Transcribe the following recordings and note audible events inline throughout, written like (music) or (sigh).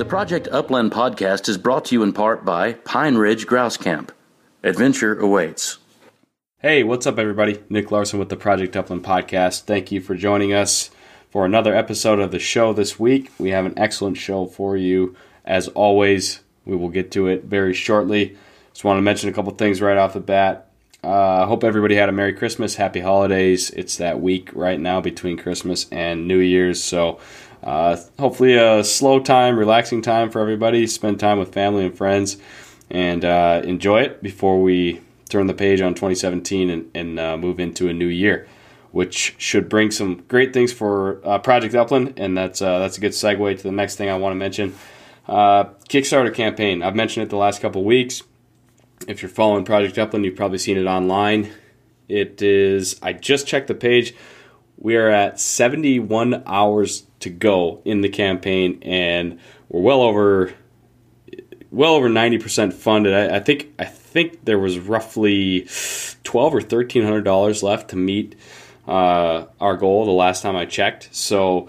The Project Upland podcast is brought to you in part by Pine Ridge Grouse Camp. Adventure awaits. Hey, what's up, everybody? Nick Larson with the Project Upland podcast. Thank you for joining us for another episode of the show this week. We have an excellent show for you. As always, we will get to it very shortly. Just want to mention a couple things right off the bat. I uh, hope everybody had a Merry Christmas, Happy Holidays. It's that week right now between Christmas and New Year's, so uh, hopefully a slow time, relaxing time for everybody. Spend time with family and friends, and uh, enjoy it before we turn the page on 2017 and, and uh, move into a new year, which should bring some great things for uh, Project Upland, and that's uh, that's a good segue to the next thing I want to mention. Kickstarter campaign. I've mentioned it the last couple weeks if you're following Project Upland, you've probably seen it online. It is, I just checked the page. We are at 71 hours to go in the campaign, and we're well over well over 90% funded. I, I think I think there was roughly 12 or 1300 dollars left to meet uh, our goal the last time I checked. So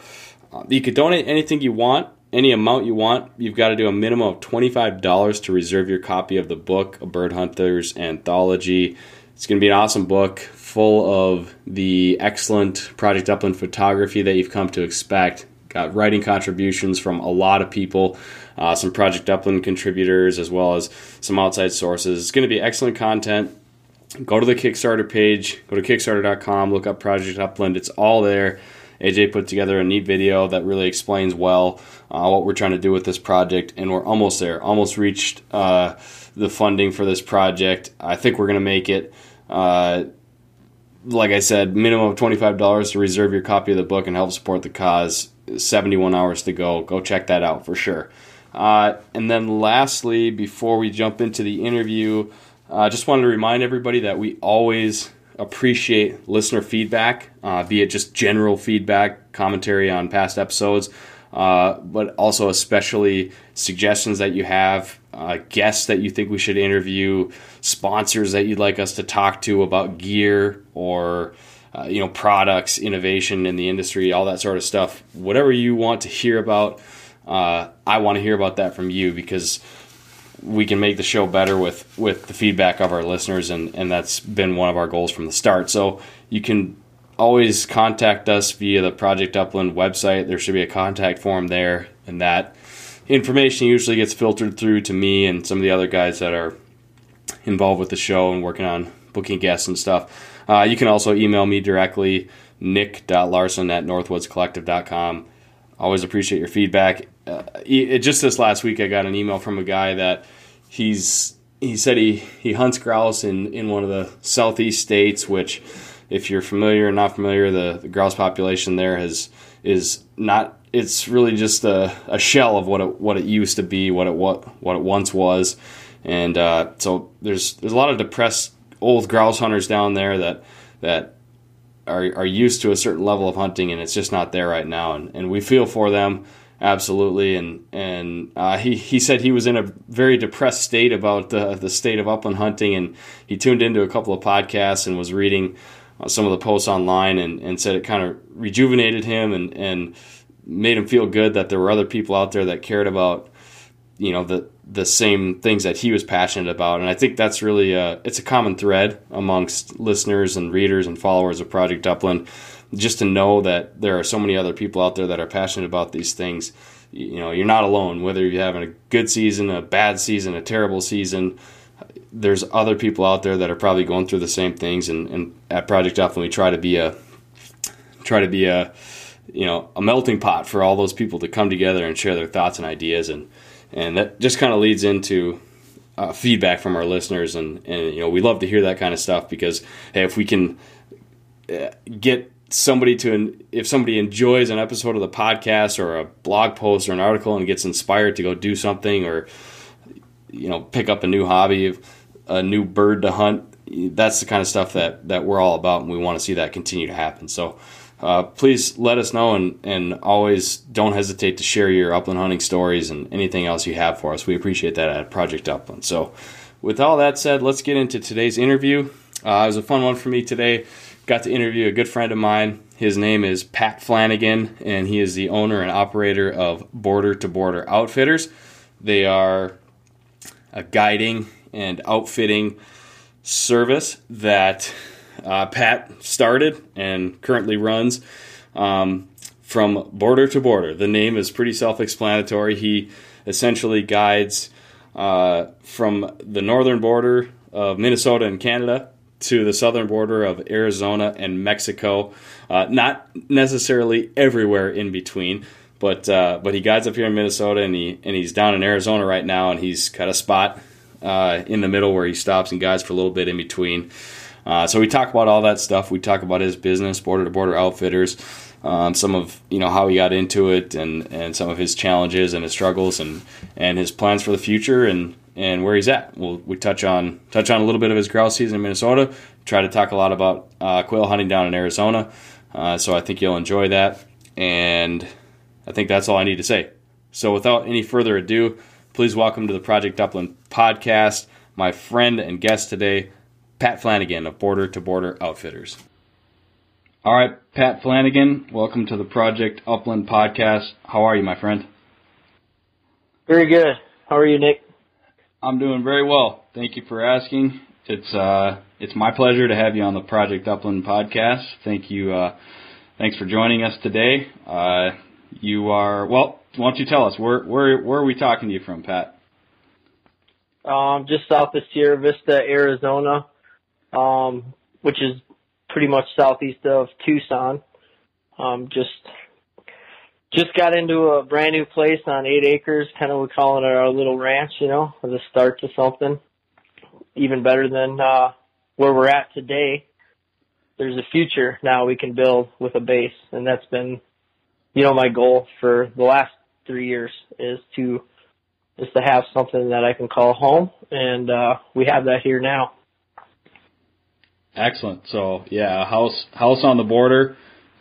uh, you could donate anything you want any amount you want. You've got to do a minimum of $25 to reserve your copy of the book, A Bird Hunter's Anthology. It's going to be an awesome book full of the excellent Project Upland photography that you've come to expect. Got writing contributions from a lot of people, uh, some Project Upland contributors, as well as some outside sources. It's going to be excellent content. Go to the Kickstarter page, go to Kickstarter.com, look up Project Upland. It's all there. AJ put together a neat video that really explains well uh, what we're trying to do with this project, and we're almost there. Almost reached uh, the funding for this project. I think we're going to make it. Uh, like I said, minimum of $25 to reserve your copy of the book and help support the cause. 71 hours to go. Go check that out for sure. Uh, and then, lastly, before we jump into the interview, I uh, just wanted to remind everybody that we always appreciate listener feedback, uh, be it just general feedback, commentary on past episodes, uh, but also especially suggestions that you have, uh, guests that you think we should interview, sponsors that you'd like us to talk to about gear or uh, you know products, innovation in the industry, all that sort of stuff. Whatever you want to hear about, uh, I want to hear about that from you because we can make the show better with with the feedback of our listeners and and that's been one of our goals from the start so you can always contact us via the project upland website there should be a contact form there and that information usually gets filtered through to me and some of the other guys that are involved with the show and working on booking guests and stuff. Uh, you can also email me directly, nick.larson at northwoodscollective.com. Always appreciate your feedback. Uh, it, just this last week, I got an email from a guy that he's he said he, he hunts grouse in, in one of the southeast states, which, if you're familiar or not familiar, the, the grouse population there has is not. It's really just a, a shell of what it what it used to be, what it what what it once was, and uh, so there's there's a lot of depressed old grouse hunters down there that that are are used to a certain level of hunting, and it's just not there right now, and and we feel for them absolutely. And and uh, he he said he was in a very depressed state about the the state of upland hunting, and he tuned into a couple of podcasts and was reading uh, some of the posts online, and, and said it kind of rejuvenated him and and made him feel good that there were other people out there that cared about you know the the same things that he was passionate about and i think that's really a, it's a common thread amongst listeners and readers and followers of project upland just to know that there are so many other people out there that are passionate about these things. You know, you're not alone. Whether you're having a good season, a bad season, a terrible season, there's other people out there that are probably going through the same things. And, and at Project Upland, we try to be a try to be a you know a melting pot for all those people to come together and share their thoughts and ideas. And and that just kind of leads into uh, feedback from our listeners. And and you know we love to hear that kind of stuff because hey, if we can uh, get somebody to if somebody enjoys an episode of the podcast or a blog post or an article and gets inspired to go do something or you know pick up a new hobby a new bird to hunt that's the kind of stuff that that we're all about and we want to see that continue to happen so uh, please let us know and, and always don't hesitate to share your upland hunting stories and anything else you have for us we appreciate that at project upland so with all that said let's get into today's interview uh, it was a fun one for me today got to interview a good friend of mine. His name is Pat Flanagan, and he is the owner and operator of Border to Border Outfitters. They are a guiding and outfitting service that uh, Pat started and currently runs um, from border to border. The name is pretty self explanatory. He essentially guides uh, from the northern border of Minnesota and Canada to the southern border of Arizona and Mexico. Uh, not necessarily everywhere in between, but uh, but he guides up here in Minnesota and he and he's down in Arizona right now, and he's got a spot uh, in the middle where he stops and guides for a little bit in between. Uh, so we talk about all that stuff. We talk about his business, border to border outfitters. Um, some of you know how he got into it and, and some of his challenges and his struggles and, and his plans for the future and and where he's at. We'll we touch on touch on a little bit of his grouse season in Minnesota. Try to talk a lot about uh, quail hunting down in Arizona. Uh, so I think you'll enjoy that, and I think that's all I need to say. So without any further ado, please welcome to the Project Upland podcast my friend and guest today, Pat Flanagan of Border to Border Outfitters. All right, Pat Flanagan, welcome to the Project Upland podcast. How are you, my friend? Very good. How are you, Nick? I'm doing very well. Thank you for asking. It's uh, it's my pleasure to have you on the Project Upland podcast. Thank you. Uh, thanks for joining us today. Uh, you are well. Why don't you tell us where where where are we talking to you from, Pat? Um, just south of Sierra Vista, Arizona, um, which is pretty much southeast of Tucson. Um, just just got into a brand new place on eight acres. Kind of we call it our little ranch, you know, as a start to something even better than uh, where we're at today. There's a future now we can build with a base, and that's been, you know, my goal for the last three years is to is to have something that I can call home, and uh, we have that here now. Excellent. So yeah, house house on the border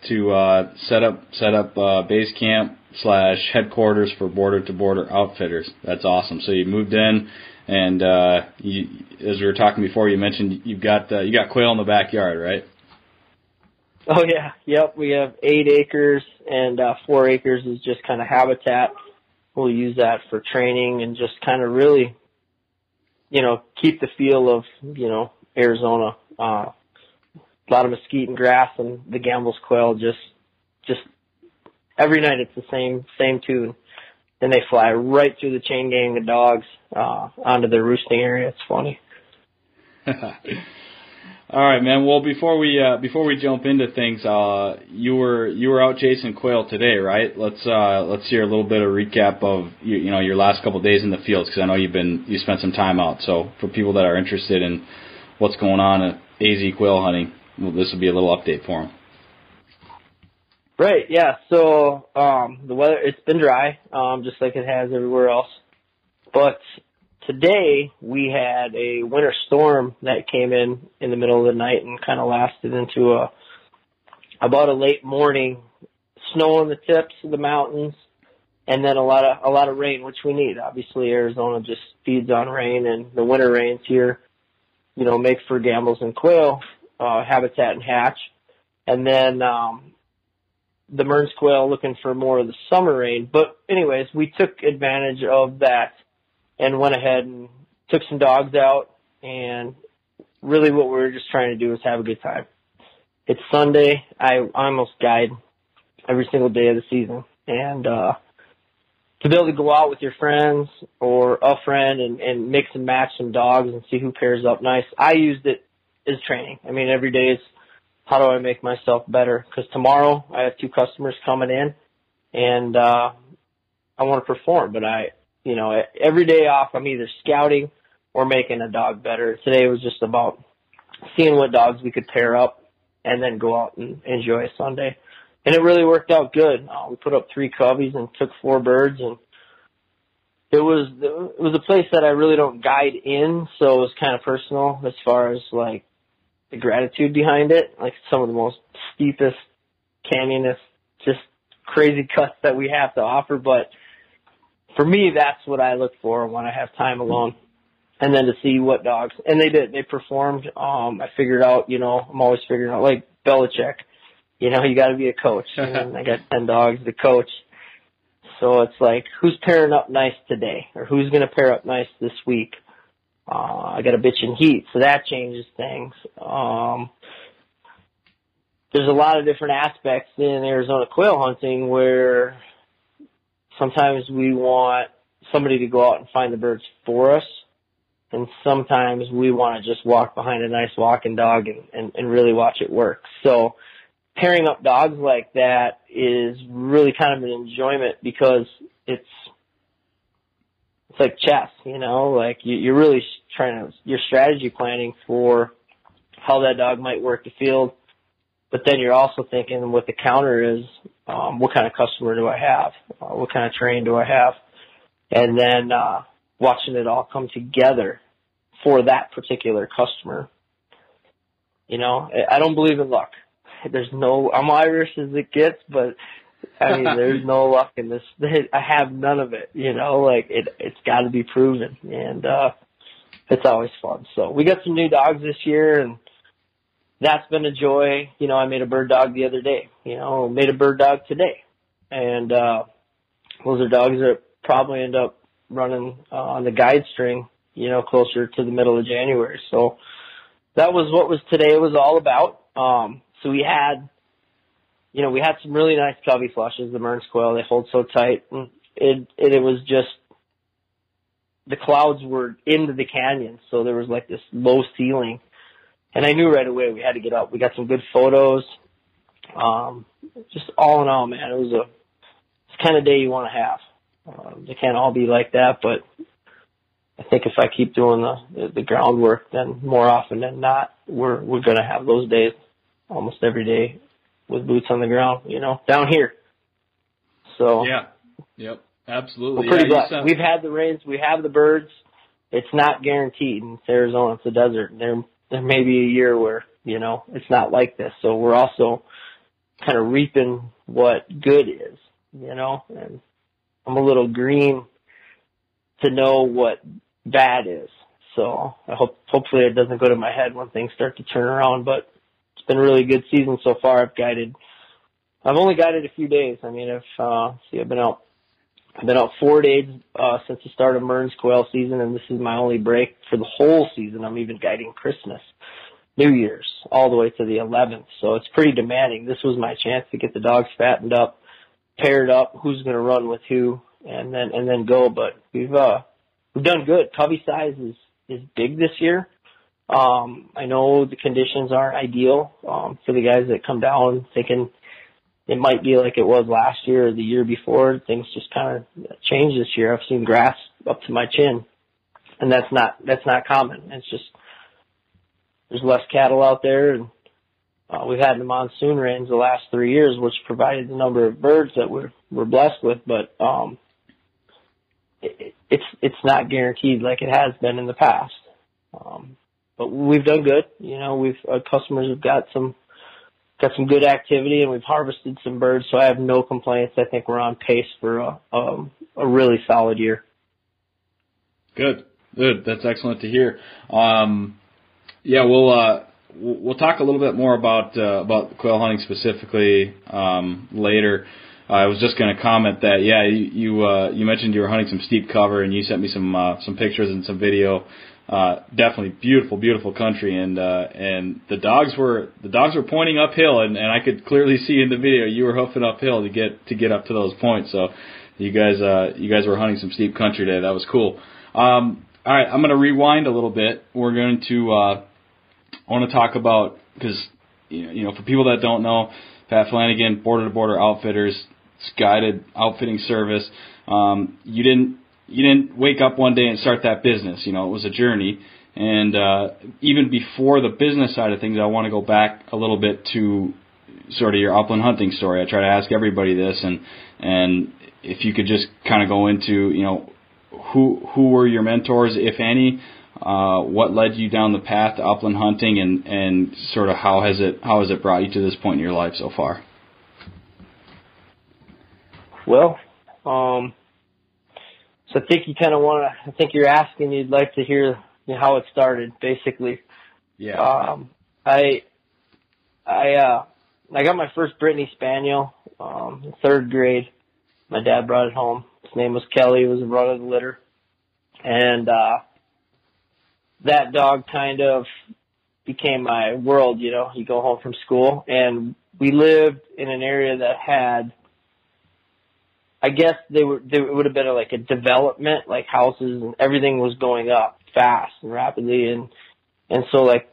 to uh, set up set up uh, base camp slash headquarters for border to border outfitters. That's awesome. So you moved in, and uh, you, as we were talking before, you mentioned you've got uh, you got quail in the backyard, right? Oh yeah, yep. We have eight acres, and uh, four acres is just kind of habitat. We'll use that for training and just kind of really, you know, keep the feel of you know Arizona. Uh, a lot of mesquite and grass and the Gambel's quail just just every night it's the same same tune. and they fly right through the chain gang of dogs uh, onto the roosting area. It's funny. (laughs) All right, man. Well, before we uh, before we jump into things, uh, you were you were out chasing quail today, right? Let's uh, let's hear a little bit of recap of you, you know your last couple of days in the fields because I know you've been you spent some time out. So for people that are interested in what's going on AZ quail hunting, well, this will be a little update for them. Right. Yeah. So um, the weather it's been dry, um, just like it has everywhere else, but today we had a winter storm that came in in the middle of the night and kind of lasted into a about a late morning snow on the tips of the mountains and then a lot of a lot of rain which we need obviously arizona just feeds on rain and the winter rains here you know make for Gambel's and quail uh habitat and hatch and then um the Mearns quail looking for more of the summer rain but anyways we took advantage of that and went ahead and took some dogs out and really what we were just trying to do was have a good time. It's Sunday. I almost guide every single day of the season and uh to be able to go out with your friends or a friend and, and mix and match some dogs and see who pairs up nice. I used it as training. I mean, every day is how do I make myself better? Because tomorrow I have two customers coming in, and uh, I want to perform. But I you know, every day off, I'm either scouting or making a dog better. Today was just about seeing what dogs we could pair up and then go out and enjoy a Sunday. And it really worked out good. Uh, we put up three coveys and took four birds and it was, it was a place that I really don't guide in. So it was kind of personal as far as like the gratitude behind it. Like some of the most steepest, canyonest, just crazy cuts that we have to offer. But for me, that's what I look for when I have time alone. And then to see what dogs, and they did, they performed. Um, I figured out, you know, I'm always figuring out, like Belichick, you know, you gotta be a coach. (laughs) and I got 10 dogs to coach. So it's like, who's pairing up nice today? Or who's gonna pair up nice this week? Uh, I got a bitch in heat, so that changes things. Um, there's a lot of different aspects in Arizona quail hunting where sometimes we want somebody to go out and find the birds for us. And sometimes we want to just walk behind a nice walking dog and, and, and really watch it work. So pairing up dogs like that is really kind of an enjoyment because it's, it's like chess, you know, like you, you're really trying to, you're strategy planning for how that dog might work the field. But then you're also thinking what the counter is um, what kind of customer do I have? Uh, what kind of terrain do I have? And then uh, watching it all come together for that particular customer. You know, I don't believe in luck. There's no, I'm Irish as it gets, but I mean, (laughs) there's no luck in this. (laughs) I have none of it. You know, like it, it's got to be proven, and uh, it's always fun. So we got some new dogs this year, and that's been a joy. You know, I made a bird dog the other day. You know, made a bird dog today, and uh, those are dogs that probably end up running uh, on the guide string. You know, closer to the middle of January. So that was what was today was all about. Um, so we had, you know, we had some really nice covey flushes. The Mearns quail they hold so tight, and it it, it was just the clouds were into the canyon, so there was like this low ceiling and I knew right away we had to get up. We got some good photos. Um, just all in all, man, it was a it's kind of day you want to have. Um, they can't all be like that, but I think if I keep doing the, the groundwork, then more often than not, we're we're gonna have those days almost every day with boots on the ground. You know, down here. So yeah, yep, absolutely. We're pretty yeah, blessed. Sound- We've had the rains, we have the birds. It's not guaranteed in Arizona. It's a desert. There there may be a year where, you know, it's not like this. So we're also kind of reaping what good is, you know, and I'm a little green to know what bad is. So I hope, hopefully it doesn't go to my head when things start to turn around, but it's been a really good season so far. I've guided, I've only guided a few days. I mean, if, uh, see, I've been out I've been out four days uh, since the start of Mearns quail season, and this is my only break for the whole season. I'm even guiding Christmas, New Year's, all the way to the 11th. So it's pretty demanding. This was my chance to get the dogs fattened up, paired up, who's going to run with who, and then and then go. But we've uh we've done good. Covey size is is big this year. Um, I know the conditions aren't ideal um, for the guys that come down thinking it might be like it was last year or the year before. Things just kind of changed this year. I've seen grass up to my chin, and that's not that's not common. It's just there's less cattle out there, and uh, we've had the monsoon rains the last three years, which provided the number of birds that we're we're blessed with. But um, it, it's it's not guaranteed like it has been in the past. Um, but we've done good. You know, we've our customers have got some got some good activity, and we've harvested some birds. So I have no complaints. I think we're on pace for a um, a really solid year. Good, good. That's excellent to hear. Um, yeah, we'll uh, we'll talk a little bit more about uh, about quail hunting specifically um, later. I was just going to comment that yeah, you you, uh, you mentioned you were hunting some steep cover, and you sent me some uh, some pictures and some video. Uh, definitely beautiful, beautiful country, and uh, and the dogs were the dogs were pointing uphill, and, and I could clearly see in the video you were hoofing uphill to get to get up to those points. So you guys uh, you guys were hunting some steep country today. That was cool. Um, all right, I'm going to rewind a little bit. We're going to uh, I want to talk about because you know for people that don't know, Pat Flanagan, Border to Border Outfitters, guided outfitting service. Um, you didn't you didn't wake up one day and start that business. You know, it was a journey. And uh, even before the business side of things, I want to go back a little bit to sort of your upland hunting story. I try to ask everybody this, and and if you could just kind of go into you know who who were your mentors, if any, uh, what led you down the path to upland hunting, and and sort of how has it how has it brought you to this point in your life so far? Well, um, so I think you kind of want to. I think you're asking. You'd like to hear you know, how it started, basically. Yeah. Um, I, I, uh, I got my first Brittany Spaniel, um, in third grade. My dad brought it home. His name was Kelly. He was a run of the litter, and uh, that dog kind of became my world. You know, you go home from school, and we lived in an area that had I guess they were they would have been a, like a development, like houses and everything was going up fast and rapidly, and and so like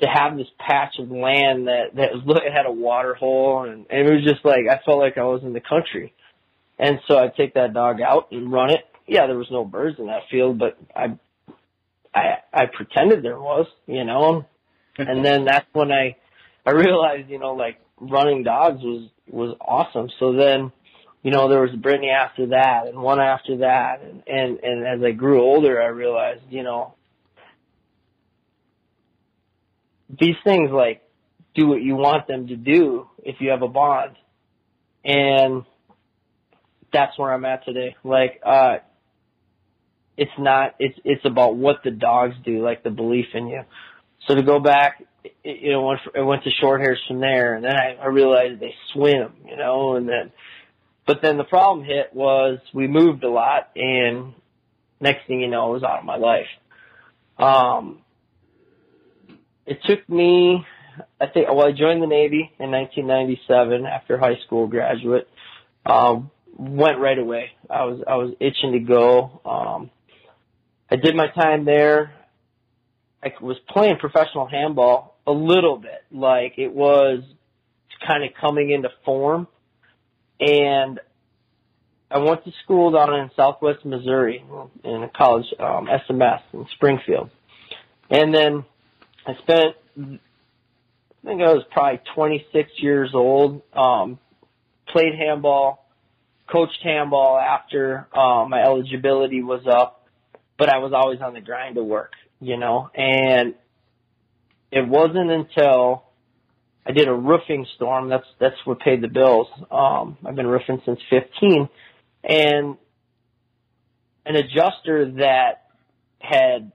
to have this patch of land that that was (laughs) it had a water hole and, and it was just like I felt like I was in the country, and so I'd take that dog out and run it. Yeah, there was no birds in that field, but I I I pretended there was, you know, and then that's when I I realized, you know, like running dogs was was awesome. So then you know, there was Brittany after that and one after that. And, and, and as I grew older, I realized, you know, these things like do what you want them to do if you have a bond. And that's where I'm at today. Like, uh, it's not, it's, it's about what the dogs do, like the belief in you. So to go back, you know, went, I went to short hairs from there and then I, I realized they swim, you know, and then, but then the problem hit was we moved a lot and next thing you know, I was out of my life. Um, it took me, I think, well, I joined the Navy in 1997 after high school graduate. Um, went right away. I was, I was itching to go. Um, I did my time there. I was playing professional handball a little bit. Like it was kind of coming into form and I went to school down in Southwest Missouri in a college, um, SMS in Springfield, and then I spent, I think I was probably 26 years old. Um, played handball, coached handball after uh, my eligibility was up, but I was always on the grind to work, you know, and it wasn't until I did a roofing storm. That's that's what paid the bills. Um, I've been roofing since 15, and an adjuster that had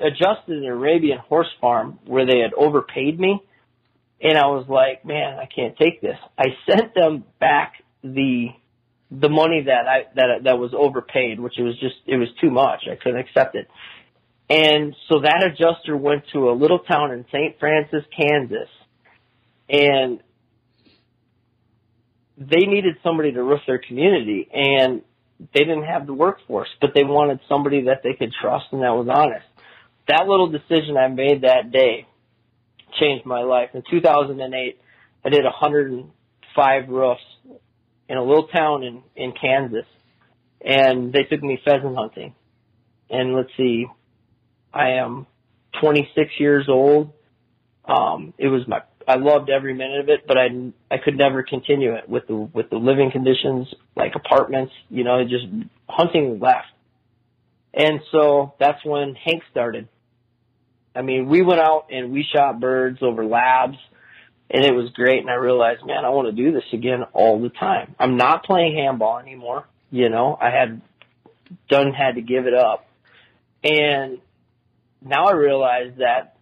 adjusted an Arabian horse farm where they had overpaid me, and I was like, man, I can't take this. I sent them back the the money that I that that was overpaid, which it was just it was too much. I couldn't accept it. And so that adjuster went to a little town in St. Francis, Kansas, and they needed somebody to roof their community and they didn't have the workforce, but they wanted somebody that they could trust and that was honest. That little decision I made that day changed my life. In 2008, I did 105 roofs in a little town in, in Kansas and they took me pheasant hunting. And let's see, I am 26 years old. Um, it was my, I loved every minute of it, but I, I could never continue it with the, with the living conditions, like apartments, you know, just hunting left. And so that's when Hank started. I mean, we went out and we shot birds over labs and it was great. And I realized, man, I want to do this again all the time. I'm not playing handball anymore. You know, I had done had to give it up. And now I realize that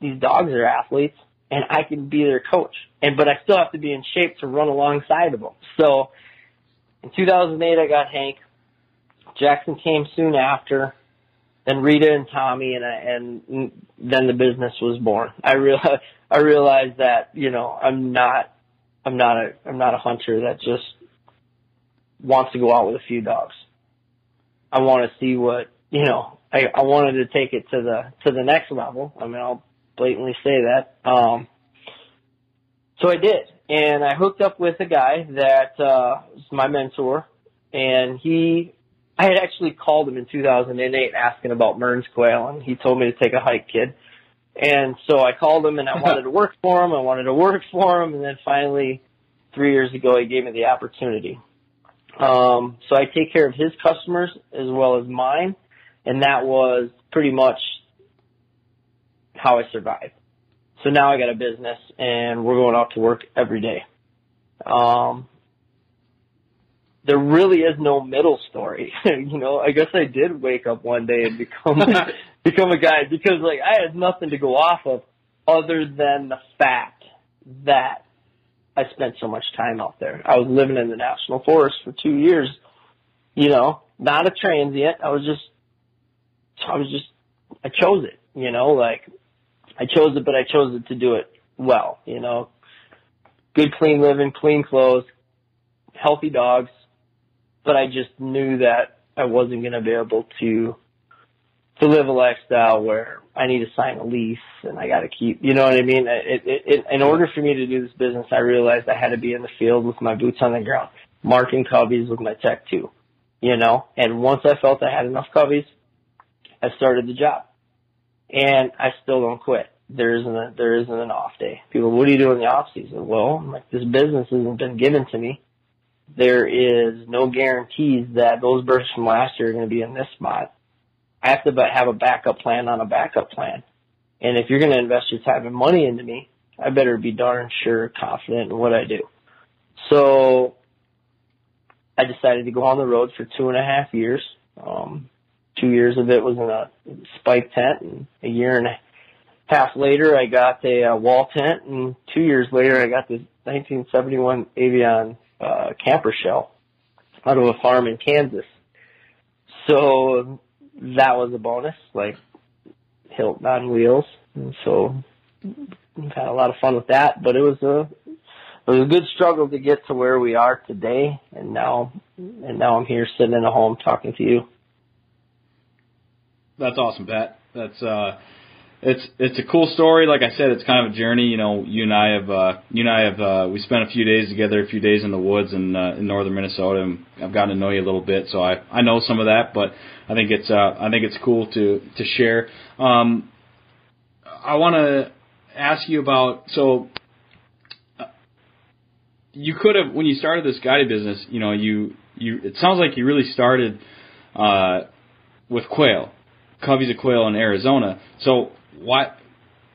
these dogs are athletes and I can be their coach. And but I still have to be in shape to run alongside of them. So in 2008 I got Hank. Jackson came soon after. Then Rita and Tommy and I, and then the business was born. I realized (laughs) I realized that, you know, I'm not I'm not a I'm not a hunter that just wants to go out with a few dogs. I want to see what you know. I, I wanted to take it to the to the next level. I mean, I'll blatantly say that. Um, so I did, and I hooked up with a guy that uh, was my mentor, and he. I had actually called him in 2008 asking about Mearns quail, and he told me to take a hike, kid. And so I called him, and I (laughs) wanted to work for him. I wanted to work for him, and then finally, three years ago, he gave me the opportunity. Um, so I take care of his customers as well as mine, and that was pretty much how I survived. So now I got a business, and we're going out to work every day. Um, there really is no middle story. (laughs) you know, I guess I did wake up one day and become (laughs) become a guy because like I had nothing to go off of other than the fact that I spent so much time out there. I was living in the national forest for two years, you know, not a transient. I was just, I was just, I chose it, you know, like I chose it, but I chose it to do it well, you know, good, clean living, clean clothes, healthy dogs, but I just knew that I wasn't going to be able to to live a lifestyle where I need to sign a lease and I got to keep, you know what I mean? It, it, it, in order for me to do this business, I realized I had to be in the field with my boots on the ground, marking coveys with my tech too, you know? And once I felt I had enough coveys, I started the job and I still don't quit. There isn't a, there isn't an off day. People, what do you do in the off season? Well, I'm like, this business hasn't been given to me. There is no guarantees that those birds from last year are going to be in this spot I have to have a backup plan on a backup plan. And if you're going to invest your time and money into me, I better be darn sure confident in what I do. So I decided to go on the road for two and a half years. Um, two years of it was in a spike tent, and a year and a half later, I got a, a wall tent, and two years later, I got this 1971 Avion uh, camper shell out of a farm in Kansas. So that was a bonus, like Hilton on wheels. And so we've had a lot of fun with that, but it was a it was a good struggle to get to where we are today and now and now I'm here sitting in a home talking to you. That's awesome, Pat. That's uh it's it's a cool story. Like I said, it's kind of a journey. You know, you and I have uh, you and I have uh, we spent a few days together, a few days in the woods in uh, in northern Minnesota, and I've gotten to know you a little bit. So I I know some of that, but I think it's uh, I think it's cool to to share. Um, I want to ask you about so. Uh, you could have when you started this guided business, you know, you you it sounds like you really started uh, with quail, coveys of quail in Arizona. So what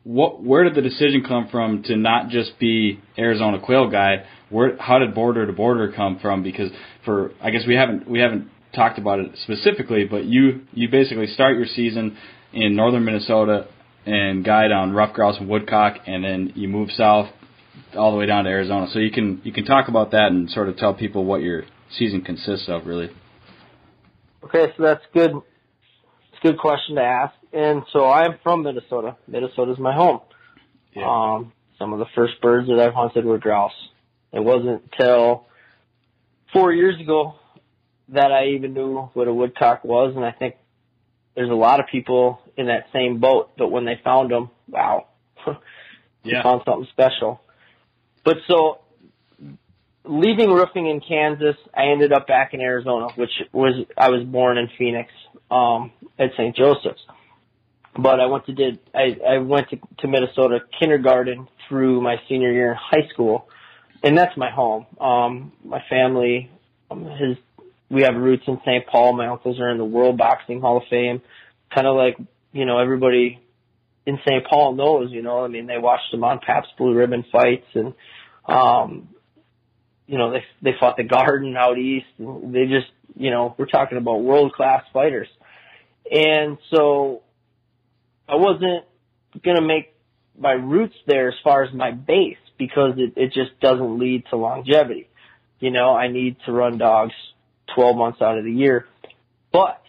what where did the decision come from to not just be Arizona quail guy? Where how did border to border come from? Because for I guess we haven't we haven't talked about it specifically, but you you basically start your season in northern Minnesota and guide on ruffed grouse and woodcock, and then you move south all the way down to Arizona. So you can you can talk about that and sort of tell people what your season consists of, really. Okay, so that's good. A good question to ask and so I'm from Minnesota. Minnesota's my home. Yeah. Um, some of the first birds that I've hunted were grouse. It wasn't till four years ago that I even knew what a woodcock was, and I think there's a lot of people in that same boat. But when they found them, wow, (laughs) they Yeah. found something special. But so leaving roofing in Kansas, I ended up back in Arizona, which was I was born in Phoenix um, at St. Joseph's. But I went to did I, I went to, to Minnesota kindergarten through my senior year in high school, and that's my home. Um, my family, um, his we have roots in St. Paul. My uncles are in the World Boxing Hall of Fame, kind of like you know everybody in St. Paul knows. You know, I mean they watched them on Pabst Blue Ribbon fights and. Um, you know, they they fought the Garden out east. They just, you know, we're talking about world class fighters. And so I wasn't gonna make my roots there as far as my base because it, it just doesn't lead to longevity. You know, I need to run dogs 12 months out of the year. But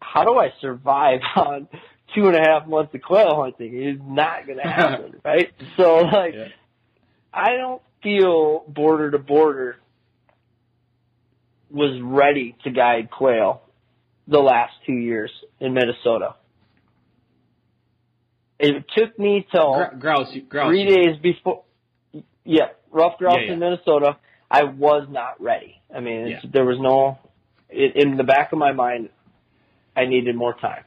how do I survive (laughs) on two and a half months of quail hunting? It's not going (laughs) to happen, right? So like, Yeah. I don't feel border to border was ready to guide quail the last two years in Minnesota. It took me till Gr- grouse, grouse. three days before. Yeah, rough grouse Yeah, yeah. in Minnesota. I was not ready. I mean, it's, Yeah. there was no. It, in the back of my mind, I needed more time,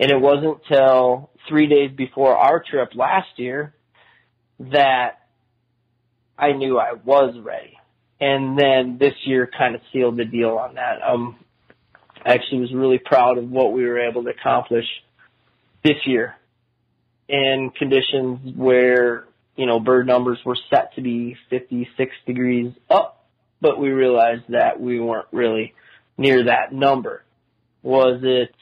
and it wasn't till three days before our trip last year that I knew I was ready. And then this year kind of sealed the deal on that. Um, actually was really proud of what we were able to accomplish this year in conditions where, you know, bird numbers were set to be 56 degrees up, but we realized that we weren't really near that number. Was it,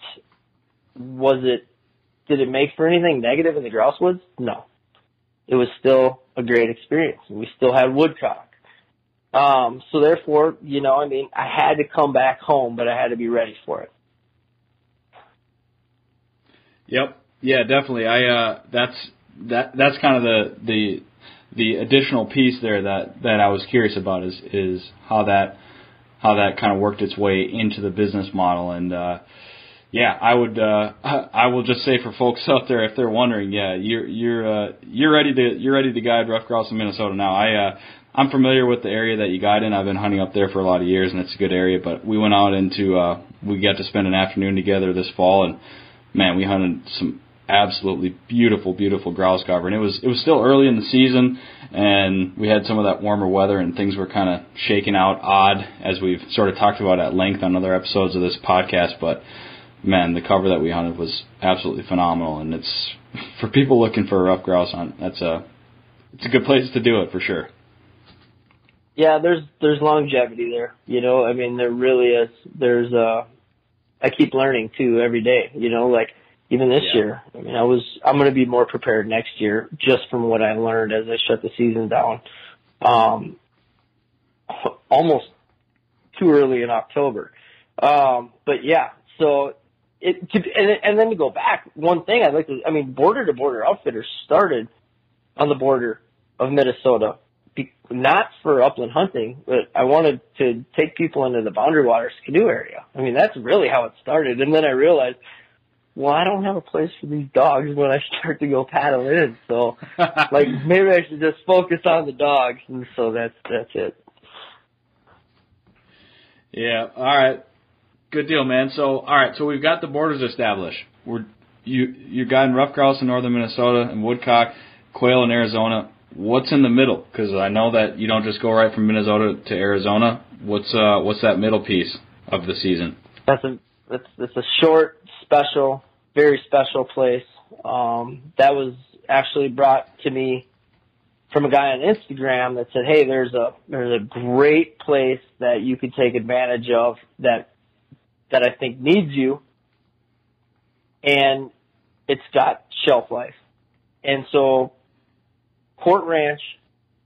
was it, did it make for anything negative in the grouse woods? No. It was still a great experience. We still had woodcock. Um, so therefore, you know, I mean, I had to come back home, but I had to be ready for it. Yep. Yeah, definitely. I uh that's that that's kind of the the the additional piece there that that I was curious about is is how that how that kind of worked its way into the business model and uh yeah, I would uh (laughs) I will just say for folks (laughs) out there if they're wondering, yeah, you're you're uh you're ready to you're ready to guide rough grouse in Minnesota now. I uh I'm familiar with the area that you guide in. I've been hunting up there for a lot of years and it's a good area, but we went out into uh we got to spend an afternoon together this fall and man, we hunted some absolutely beautiful, beautiful grouse cover. And it was it was still early in the season, and we had some of that warmer weather, and things were kind of shaking out odd, as we've sort of talked about at length on other episodes of this podcast. But man, the cover that we hunted was absolutely phenomenal, and it's (laughs) for people looking for a rough grouse hunt. That's a it's a good place to do it for sure. Yeah, there's there's longevity there. You know, I mean, there really is. There's uh, I keep learning too every day. You know, like even this Yeah. year. I mean, I was I'm going to be more prepared next year just from what I learned as I shut the season down. Um, almost too early in October. Um, but yeah, so it to, and and then to go back, one thing I'd like to I mean, border to border outfitters started on the border of Minnesota not for upland hunting, but I wanted to take people into the Boundary Waters canoe area. I mean, that's really how it started. And then I realized, well, I don't have a place for these dogs when I (laughs) start to go paddle in. So, (laughs) like, maybe I should just focus on the dogs. And so that's that's it. Yeah. All right. Good deal, man. So, all right. So we've got the borders established. We're you you're guiding rough grouse in northern Minnesota and woodcock, quail in Arizona. What's in the middle? Because I know that you don't just go right from Minnesota to Arizona. What's uh what's that middle piece of the season? That's a that's that's a short, special, very special place. Um, that was actually brought to me from a guy on Instagram that said, "Hey, there's a there's a great place that you could take advantage of that that I think needs you, and it's got shelf life." And so, Court Ranch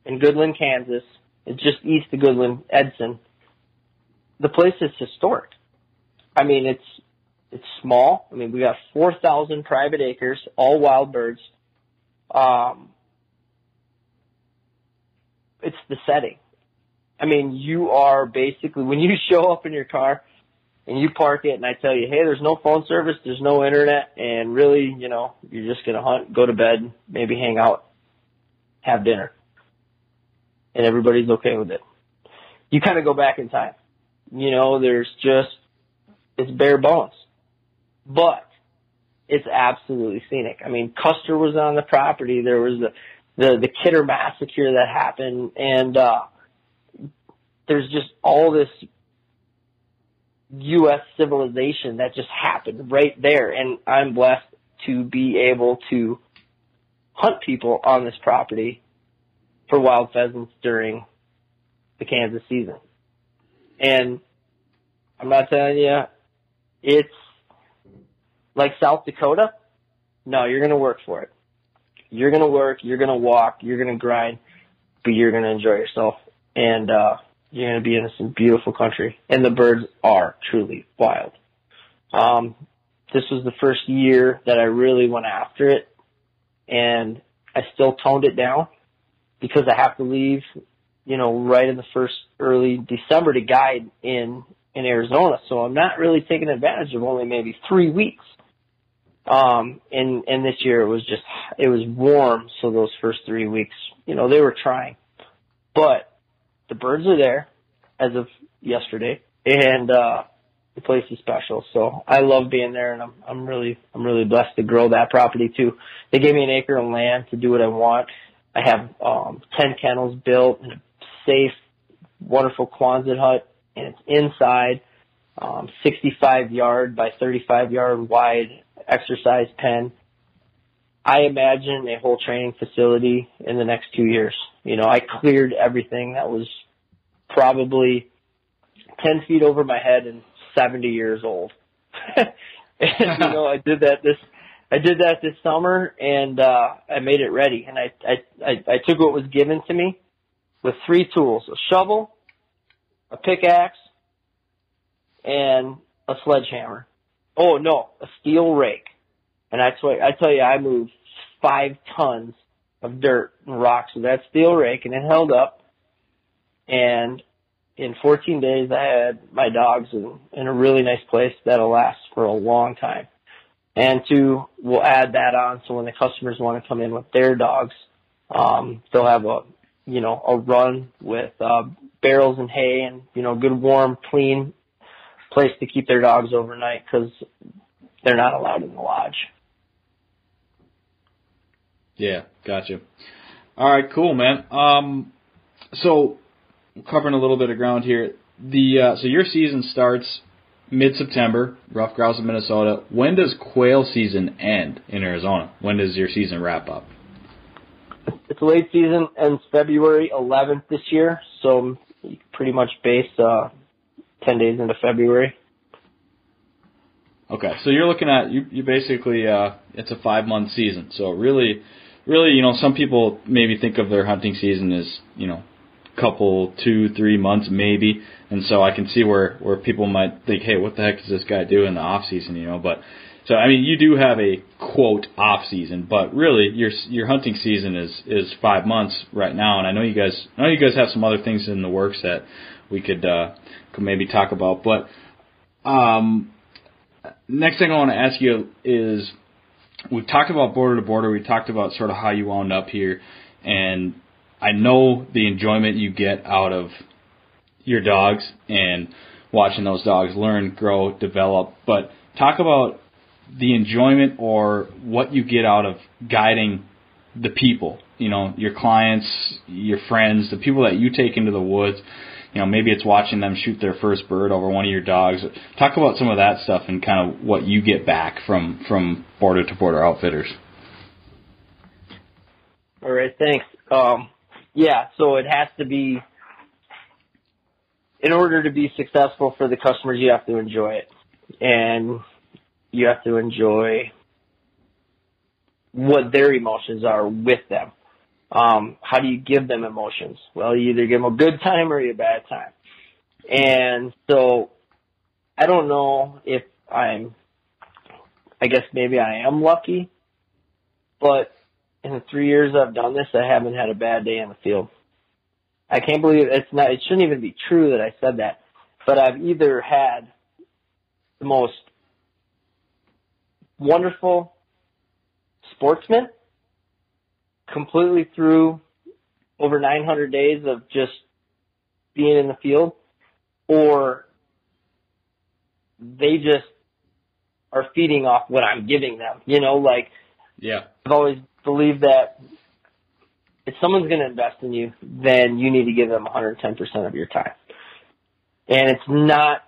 in Goodland, Kansas, it's just east of Goodland, Edson. The place is historic. I mean, it's it's small. I mean, we got four thousand private acres, all wild birds. Um, it's the setting. I mean, you are basically when you (laughs) show up in your car and you park it, and I tell you, hey, there's no phone service, there's no internet, and really, you know, you're just gonna hunt, go to bed, maybe hang out, have dinner, and everybody's okay with it. You kind of go back in time. You know, there's just it's bare bones, but it's absolutely scenic. I mean, Custer was on the property. There was the the, the Kidder massacre that happened, and uh, there's just all this U.S. civilization that just happened right there, and I'm blessed to be able to hunt people on this property for wild pheasants during the Kansas season. And I'm not telling you, it's like South Dakota. No, you're going to work for it. You're going to work, you're going to walk, you're going to grind, but you're going to enjoy yourself. And, uh, you're going to be in some beautiful country. And the birds are truly wild. Um, this was the first year that I really went after it and I still toned it down because I have to leave, you know, right in the first early December to guide in, in Arizona. So I'm not really taking advantage of only maybe three weeks. Um, and, and this year it was just, it was warm. So those first three weeks, you know, they were trying, but the birds are there as of yesterday and, uh, the place is special. So I love being there and I'm, I'm really, I'm really blessed to grow that property too. They gave me an acre of land to do what I want. I have, um, 10 kennels built in a safe, wonderful Quonset hut and it's inside, um, 65 yard by 35 yard wide exercise pen. I imagine a whole training facility in the next two years. You know, I cleared everything that was probably 10 feet over my head and 70 years old. (laughs) and, you know, (laughs) I did that this, I did that this summer and, uh, I made it ready and I, I, I, I took what was given to me with three tools, a shovel, a pickaxe, and a sledgehammer. Oh no, a steel rake. And I swear, I tell you, I moved five tons of dirt and rocks with that steel rake and it held up. And in 14 days, I had my dogs in, in a really nice place that'll last for a long time. And two, we'll add that on so when the customers want to come in with their dogs, um, they'll have a, you know, a run with, uh, barrels and hay and, you know, good warm, clean place to keep their dogs overnight because they're not allowed in the lodge. Yeah, gotcha. All right, cool, man. Um, so covering a little bit of ground here. The uh, so your season starts mid September, rough grouse in Minnesota. When does quail season end in Arizona? When does your season wrap up? It's late season ends February 11th this year, so pretty much base uh, 10 days into February. Okay, so you're looking at you you basically uh, it's a five month season. So really, really, you know, some people maybe think of their hunting season as you know, couple two three months maybe, and so I can see where where people might think, hey, what the heck does this guy do in the off season? You know, but so I mean, you do have a quote off season, but really your your hunting season is is five months right now, and I know you guys I know you guys have some other things in the works that we could uh, could maybe talk about, but um next thing I want to ask you is we've talked about border to border. We talked about sort of how you wound up here, and I know the enjoyment you get out of your dogs and watching those dogs learn, grow, develop. But talk about the enjoyment or what you get out of guiding the people. You know, your clients, your friends, the people that you take into the woods you know, maybe it's watching them shoot their first bird over one of your dogs. Talk about some of that stuff and kind of what you get back from from border to border outfitters. All right, thanks. Um, yeah, so it has to be in order to be successful for the customers, you have to enjoy it, and you have to enjoy what their emotions are with them. Um, how do you give them emotions? Well, you either give them a good time or a bad time. And so I don't know if I'm, I guess maybe I am lucky, but in the three years I've done this, I haven't had a bad day in the field. I can't believe it's not. It shouldn't even be true that I said that. But I've either had the most wonderful sportsman completely through over 900 days of just being in the field, or they just are feeding off what I'm giving them. You know, like Yeah. I've always believed that if someone's going to invest in you, then you need to give them 110% of your time. And it's not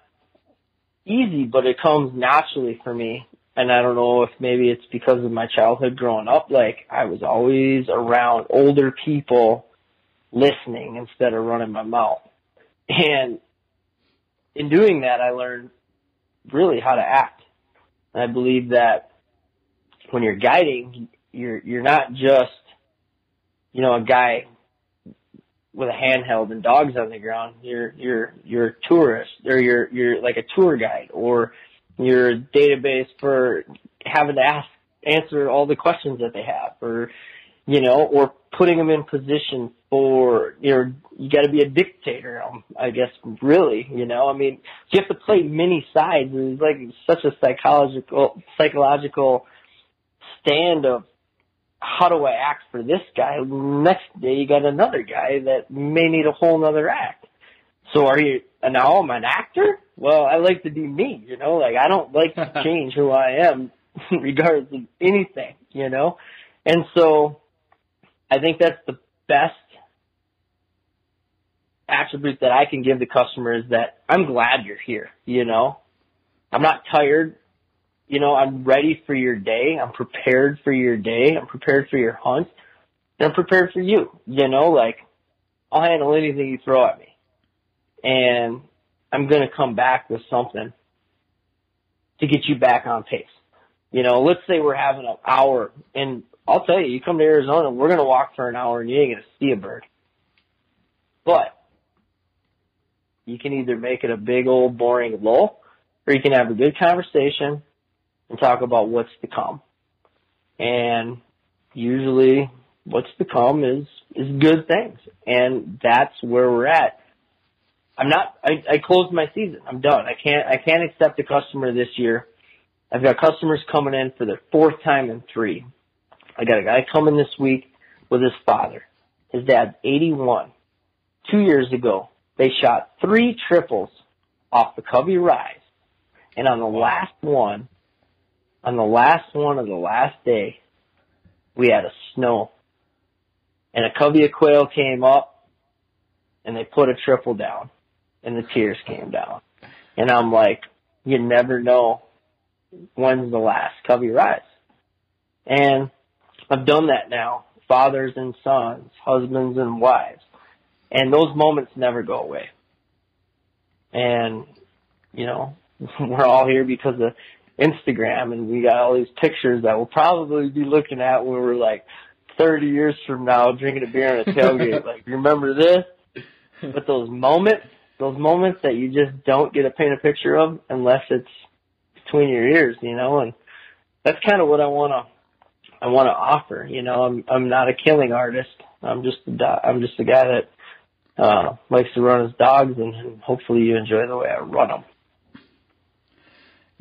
easy, but it comes naturally for me. And I don't know if maybe it's because of my childhood growing up. Like I was always around older people listening instead of running my mouth. And in doing that, I learned really how to act. And I believe that when you're guiding, you're you're not just you know a guy with a handheld and dogs on the ground. You're you're you're a tourist or you're you're like a tour guide or you're a database for having to ask answer all the questions that they have or you know or putting them in position for you're you got to be a dictator um, I guess really you know I mean you have to play many sides it's like such a psychological psychological stand of how do I act for this guy? Next day you got another guy that may need a whole nother act. So are you and now oh, I'm an actor? Well, I like to be me, you know, like I don't like to (laughs) change who I am (laughs) regardless of anything, you know? And so I think that's the best attribute that I can give the customer is that I'm glad you're here, you know? I'm not tired you know, I'm ready for your day. I'm prepared for your day. I'm prepared for your hunt. And I'm prepared for you. You know, like I'll handle anything you throw at me. And I'm going to come back with something to get you back on pace. You know, let's say we're having an hour and I'll tell you, you come to Arizona, we're going to walk for an hour and you ain't going to see a bird. But you can either make it a big old boring lull or you can have a good conversation and talk about what's to come. And usually what's to come is, is good things. And that's where we're at. I'm not, I, I closed my season. I'm done. I can't, I can't accept a customer this year. I've got customers coming in for their fourth time in three. I got a guy coming this week with his father. His dad's 81. Two years ago, they shot three triples off the Covey Rise. And on the last one, on the last one of the last day, we had a snow. And a covey of quail came up and they put a triple down and the tears came down. And I'm like, you never know when's the last covey rise. And I've done that now. Fathers and sons, husbands and wives. And those moments never go away. And, you know, (laughs) we're all here because of Instagram and we got all these pictures that we'll probably be looking at when we're like 30 years from now drinking a beer on a tailgate. (laughs) like, remember this? But those moments, those moments that you just don't get to paint a picture of unless it's between your ears, you know, and that's kind of what I want to, I want to offer. You know, I'm, I'm not a killing artist. I'm just, a do- I'm just a guy that, uh, likes to run his dogs and, and hopefully you enjoy the way I run them.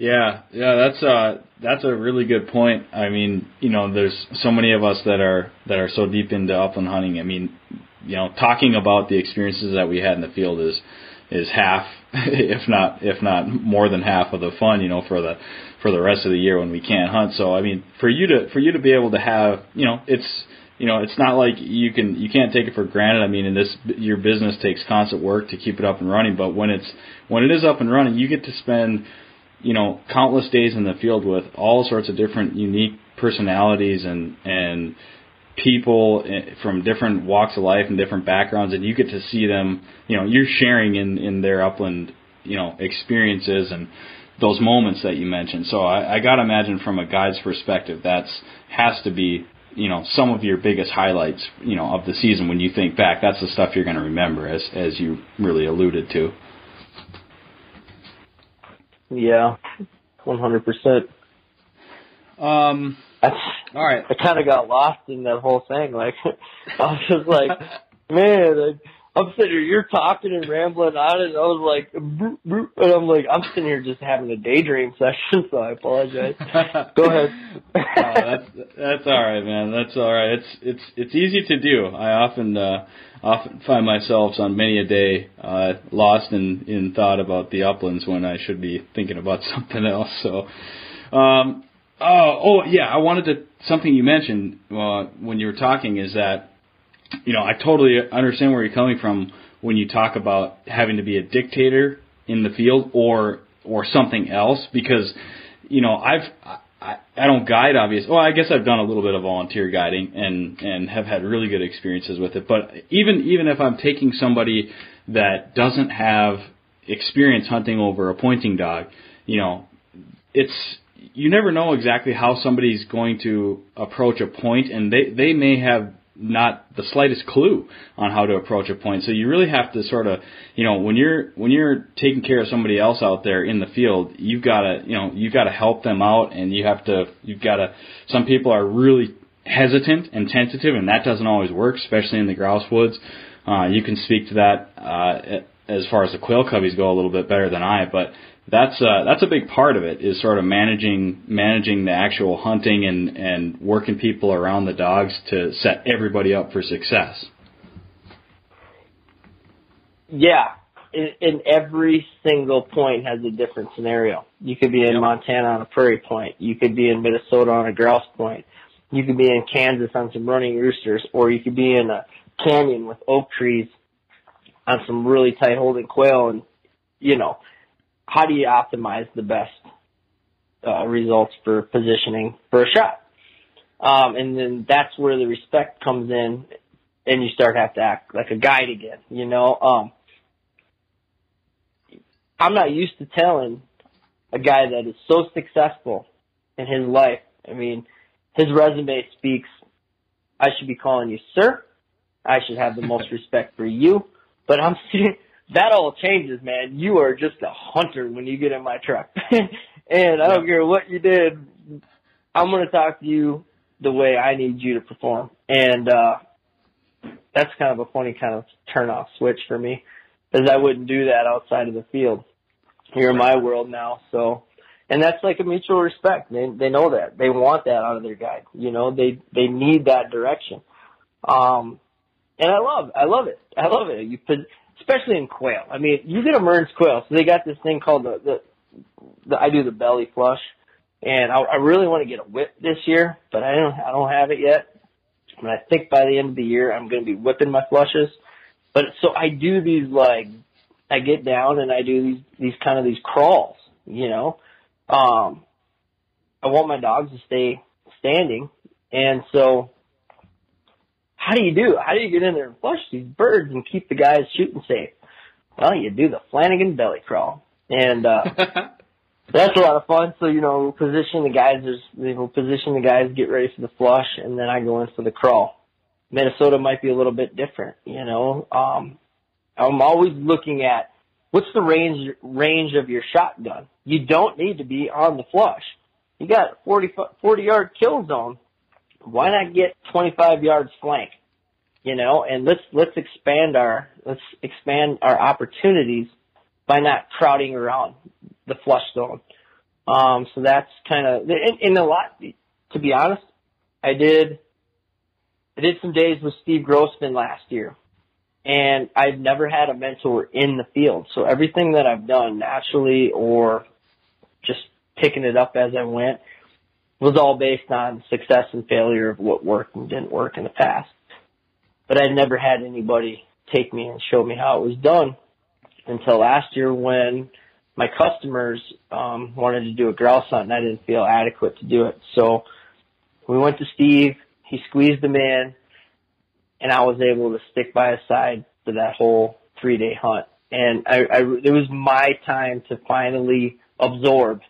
Yeah, yeah, that's uh that's a really good point. I mean, you know, there's so many of us that are that are so deep into upland hunting. I mean, you know, talking about the experiences that we had in the field is is half, (laughs) if not if not more than half of the fun. You know, for the for the rest of the year when we can't hunt. So I mean, for you to for you to be able to have, you know, it's you know, it's not like you can you can't take it for granted. I mean, in this your business takes constant work to keep it up and running, but when it's when it is up and running, you get to spend you know countless days in the field with all sorts of different unique personalities and and people eh, from different walks of life and different backgrounds and you get to see them you know you're sharing in in their upland you know experiences and those moments that you mentioned. So i, I got to imagine from a guide's perspective that's has to be you know some of your biggest highlights you know of the season when you think back. That's the stuff you're going to remember as as you really alluded to Yeah, one hundred percent. um That's all right I kind of got lost in that whole thing. Like (laughs) I was just like, (laughs) man, I'm sitting here, you're talking and rambling on, and I was like, "Broop, broop," and I'm like, I'm sitting here just having a daydream (laughs) session, so I apologize. Go ahead. oh, that's that's all right, man. That's all right. It's it's it's easy to do. I often uh, often find myself on many a day uh, lost in in thought about the uplands when I should be thinking about (laughs) something else. So, um, oh oh yeah, I wanted to something you mentioned uh, when you were talking is that you know, I totally understand where you're coming from when you talk about having to be a dictator in the field or or something else because you know I've I, I don't guide obviously well I guess I've done a little bit of volunteer guiding and and have had really good experiences with it but even even if I'm taking somebody that doesn't have experience hunting over a pointing dog you know it's you never know exactly how somebody's going to approach a point and they they may have not the slightest clue on how to approach a point. So you really have to sort of, you know, when you're when you're taking care of somebody else out there in the field, you've got to, you know, you've got to help them out, and you have to, you've got to. Some people are really hesitant and tentative, and that doesn't always work, especially in the grouse woods. Uh, you can speak to that uh, as far as the quail coveys go a little bit better than I, but that's uh, that's a big part of it is sort of managing managing the actual hunting and and working people around the dogs to set everybody up for success. Yeah, in, every single point has a different scenario. You could be in yep. Montana on a prairie point. You could be in Minnesota on a grouse point. You could be in Kansas on some running roosters, or you could be in a canyon with oak trees on some really tight holding quail. And you know, how do you optimize the best uh, results for positioning for a shot? Um, and then that's where the respect comes in, and you start have to act like a guide again. You know, um, I'm not used to telling a guy that is so successful in his life. I mean, his resume speaks. I should be calling you sir. I should have the (laughs) most respect for you. But I'm (laughs) sitting, that all changes, man. You are just a hunter when you get in my truck. (laughs) and I don't care what you did. I'm going to talk to you the way I need you to perform. And, uh, that's kind of a funny kind of turn off switch for me because I wouldn't do that outside of the field. You're in my world now. So, and that's like a mutual respect. They, they know that. They want that out of their guy. You know, they, they need that direction. Um, and I love, I love it. I love it. You put, especially in quail. I mean, you get a Mearns quail, so they got this thing called the the, the I do the belly flush, and I, I really want to get a whip this year, but I don't I don't have it yet. And I think by the end of the year I'm going to be whipping my flushes. But so I do these like I get down and I do these these kind of these crawls, you know. Um, I want my dogs to stay standing, and so how do you do? How do you get in there and flush these birds and keep the guys shooting safe? Well, you do the Flanagan belly crawl, and uh, (laughs) that's a lot of fun. So you know, position the guys. There's we will position the guys, get ready for the flush, and then I go in for the crawl. Minnesota might be a little bit different. You know, um, I'm always looking at what's the range range of your shotgun. You don't need to be on the flush. You got 40 40 yard kill zone why not get 25 yards flank? You know, and let's let's expand our let's expand our opportunities by not crowding around the flush zone. Um, so that's kind of in, in a lot. To be honest, I did I did some days with Steve Grossman last year, and I've never had a mentor in the field. So everything that I've done naturally or just picking it up as I went was all based on success and failure of what worked and didn't work in the past. But I'd never had anybody take me and show me how it was done until last year when my customers um, wanted to do a grouse hunt and I didn't feel adequate to do it. So we went to Steve. He squeezed them in, and I was able to stick by his side for that whole three day hunt. And I, I, it was my time to finally absorb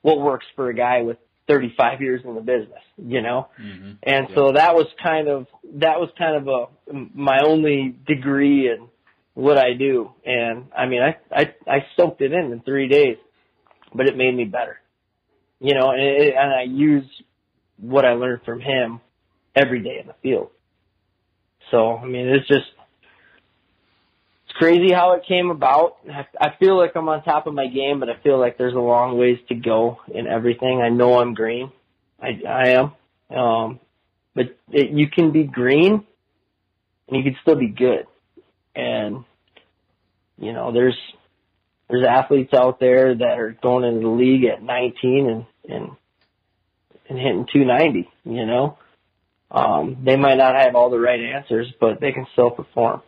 what works for a guy with 35 years in the business, you know? Mm-hmm. And yeah. so that was kind of, that was kind of a, my only degree in what I do. And I mean, I, I, I soaked it in in three days, but it made me better, you know, and, it, and I use what I learned from him every day in the field. So, I mean, it's just, crazy how it came about. I, feel like I'm on top of my game, but I feel like there's a long ways to go in everything. I know I'm green. I, I am. Um, but it, you can be green and you can still be good. And, you know, there's, there's athletes out there that are going into the league at 19 and, and, and hitting 290, you know. Um, they might not have all the right answers, but they can still perform.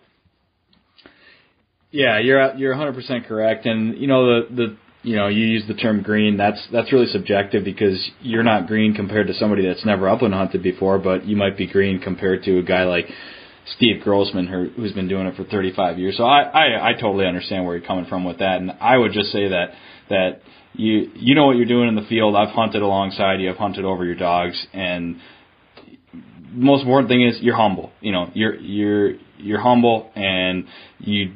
Yeah, you're you're 100% correct, and you know the the you know you use the term green. That's that's really subjective because you're not green compared to somebody that's never upland hunted before, but you might be green compared to a guy like Steve Grossman who's been doing it for 35 years. So I I, I totally understand where you're coming from with that, and I would just say that that you you know what you're doing in the field. I've hunted alongside you. I've hunted over your dogs, and most important thing is you're humble. You know, you're you're you're humble and you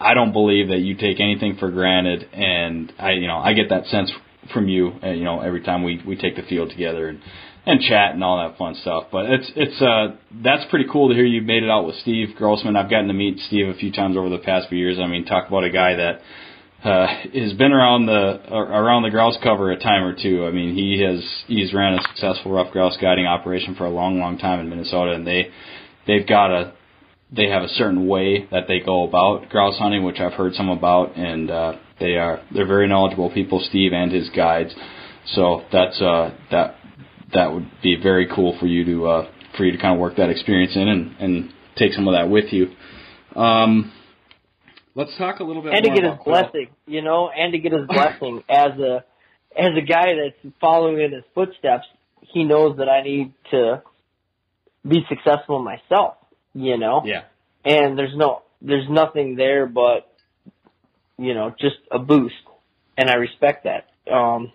I don't believe that you take anything for granted, and I, you know, I get that sense from you, uh, you know, every time we we take the field together and and chat and all that fun stuff. But it's it's uh that's pretty cool to hear you made it out with Steve Grossman. I've gotten to meet Steve a few times over the past few years. I mean, talk about a guy that uh, has been around the around the grouse cover a time or two. I mean, he has he's ran a successful rough grouse guiding operation for a long, long time in Minnesota, and they they've got a they have a certain way that they go about grouse hunting, which I've heard some about, and uh, they are they're very knowledgeable people, Steve and his guides. So that's uh, that that would be very cool for you to uh, for you to kind of work that experience in and, and take some of that with you. Um, let's talk a little bit and to get his blessing, you know, and to get his blessing (laughs) as a as a guy that's following in his footsteps. He knows that I need to be successful myself you know? Yeah. And there's no, there's nothing there but, you know, just a boost. And I respect that. Um,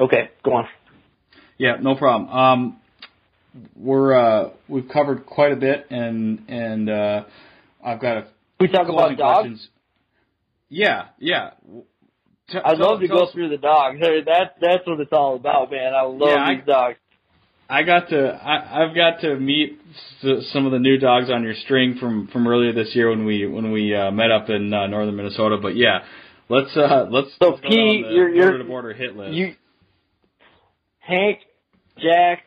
okay, go on. Yeah, no problem. Um, we're, uh, we've covered quite a bit and, and, uh, I've got a. We talk about dogs? Questions. Yeah, yeah. T- I'd love to go through the dogs. (laughs) That that's what it's all about, man. I love yeah, these I, dogs. I got to I, I've got to meet some of the new dogs on your string from from earlier this year when we when we uh, met up in uh, northern Minnesota. But yeah, let's uh let's, so let's P, you're, you're, border to border hit list. You, Hank, Jack,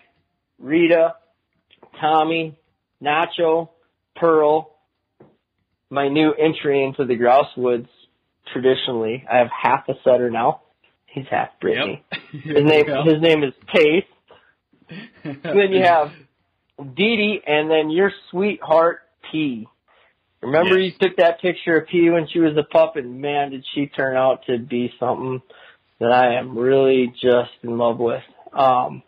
Rita, Tommy, Nacho, Pearl. My new entry into the grouse woods. Traditionally, I have half a setter now. He's half Brittany. Yep. (laughs) his name his name is Pace then you have Dee Dee, and then your sweetheart P. Remember yes. you took that picture of P when she was a pup, and man, did she turn out to be something that I am really just in love with. Um,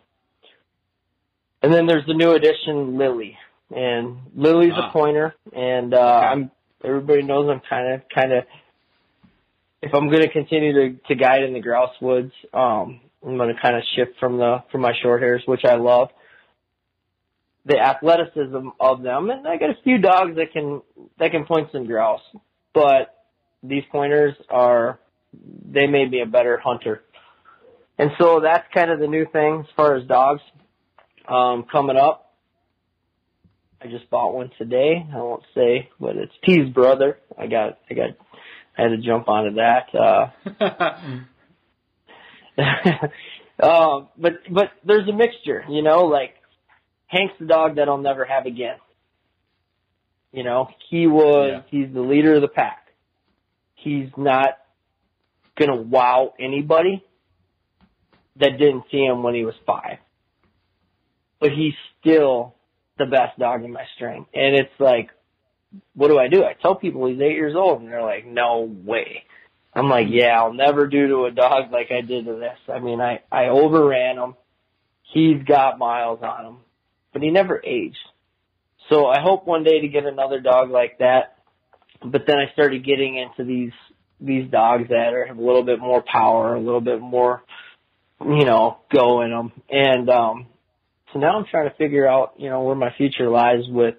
and then there's the new addition, Lily, and Lily's ah. a pointer, and uh, okay. I'm everybody knows I'm kind of kind of if I'm going to continue to to guide in the grouse woods, um, I'm going to kind of shift from the from my short hairs, which I love. The athleticism of them, and I got a few dogs that can that can point some grouse, but these pointers are they made me a better hunter, and so that's kind of the new thing as far as dogs um, coming up. I just bought one today. I won't say, but it's T's brother. I got I got I had to jump onto that. Uh, (laughs) (laughs) um, but but there's a mixture, you know. Like Hank's the dog that I'll never have again. You know, he was yeah. he's the leader of the pack. He's not gonna wow anybody that didn't see him when he was five. But he's still the best dog in my string. And it's like, what do I do? I tell people he's eight years old and they're like, no way. I'm like, yeah, I'll never do to a dog like I did to this. I mean, I, I overran him. He's got miles on him, but he never aged. So I hope one day to get another dog like that. But then I started getting into these, these dogs that are, have a little bit more power, a little bit more, you know, go in them. And, um, so now I'm trying to figure out, you know, where my future lies with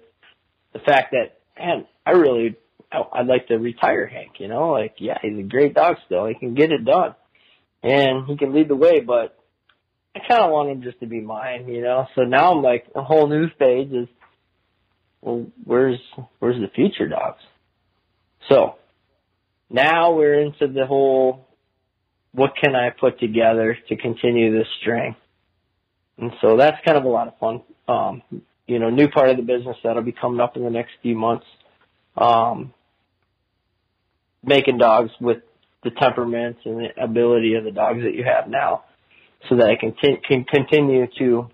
the fact that, man, I really I'd like to retire Hank, you know, like, yeah, he's a great dog still. He can get it done and he can lead the way, but I kind of want him just to be mine, you know? So now I'm like, a whole new phase is, well, where's, where's the future dogs? So now we're into the whole what can I put together to continue this string? And so that's kind of a lot of fun. Um, you know, new part of the business that'll be coming up in the next few months. Um, making dogs with the temperaments and the ability of the dogs that you have now so that I can, t- can continue to,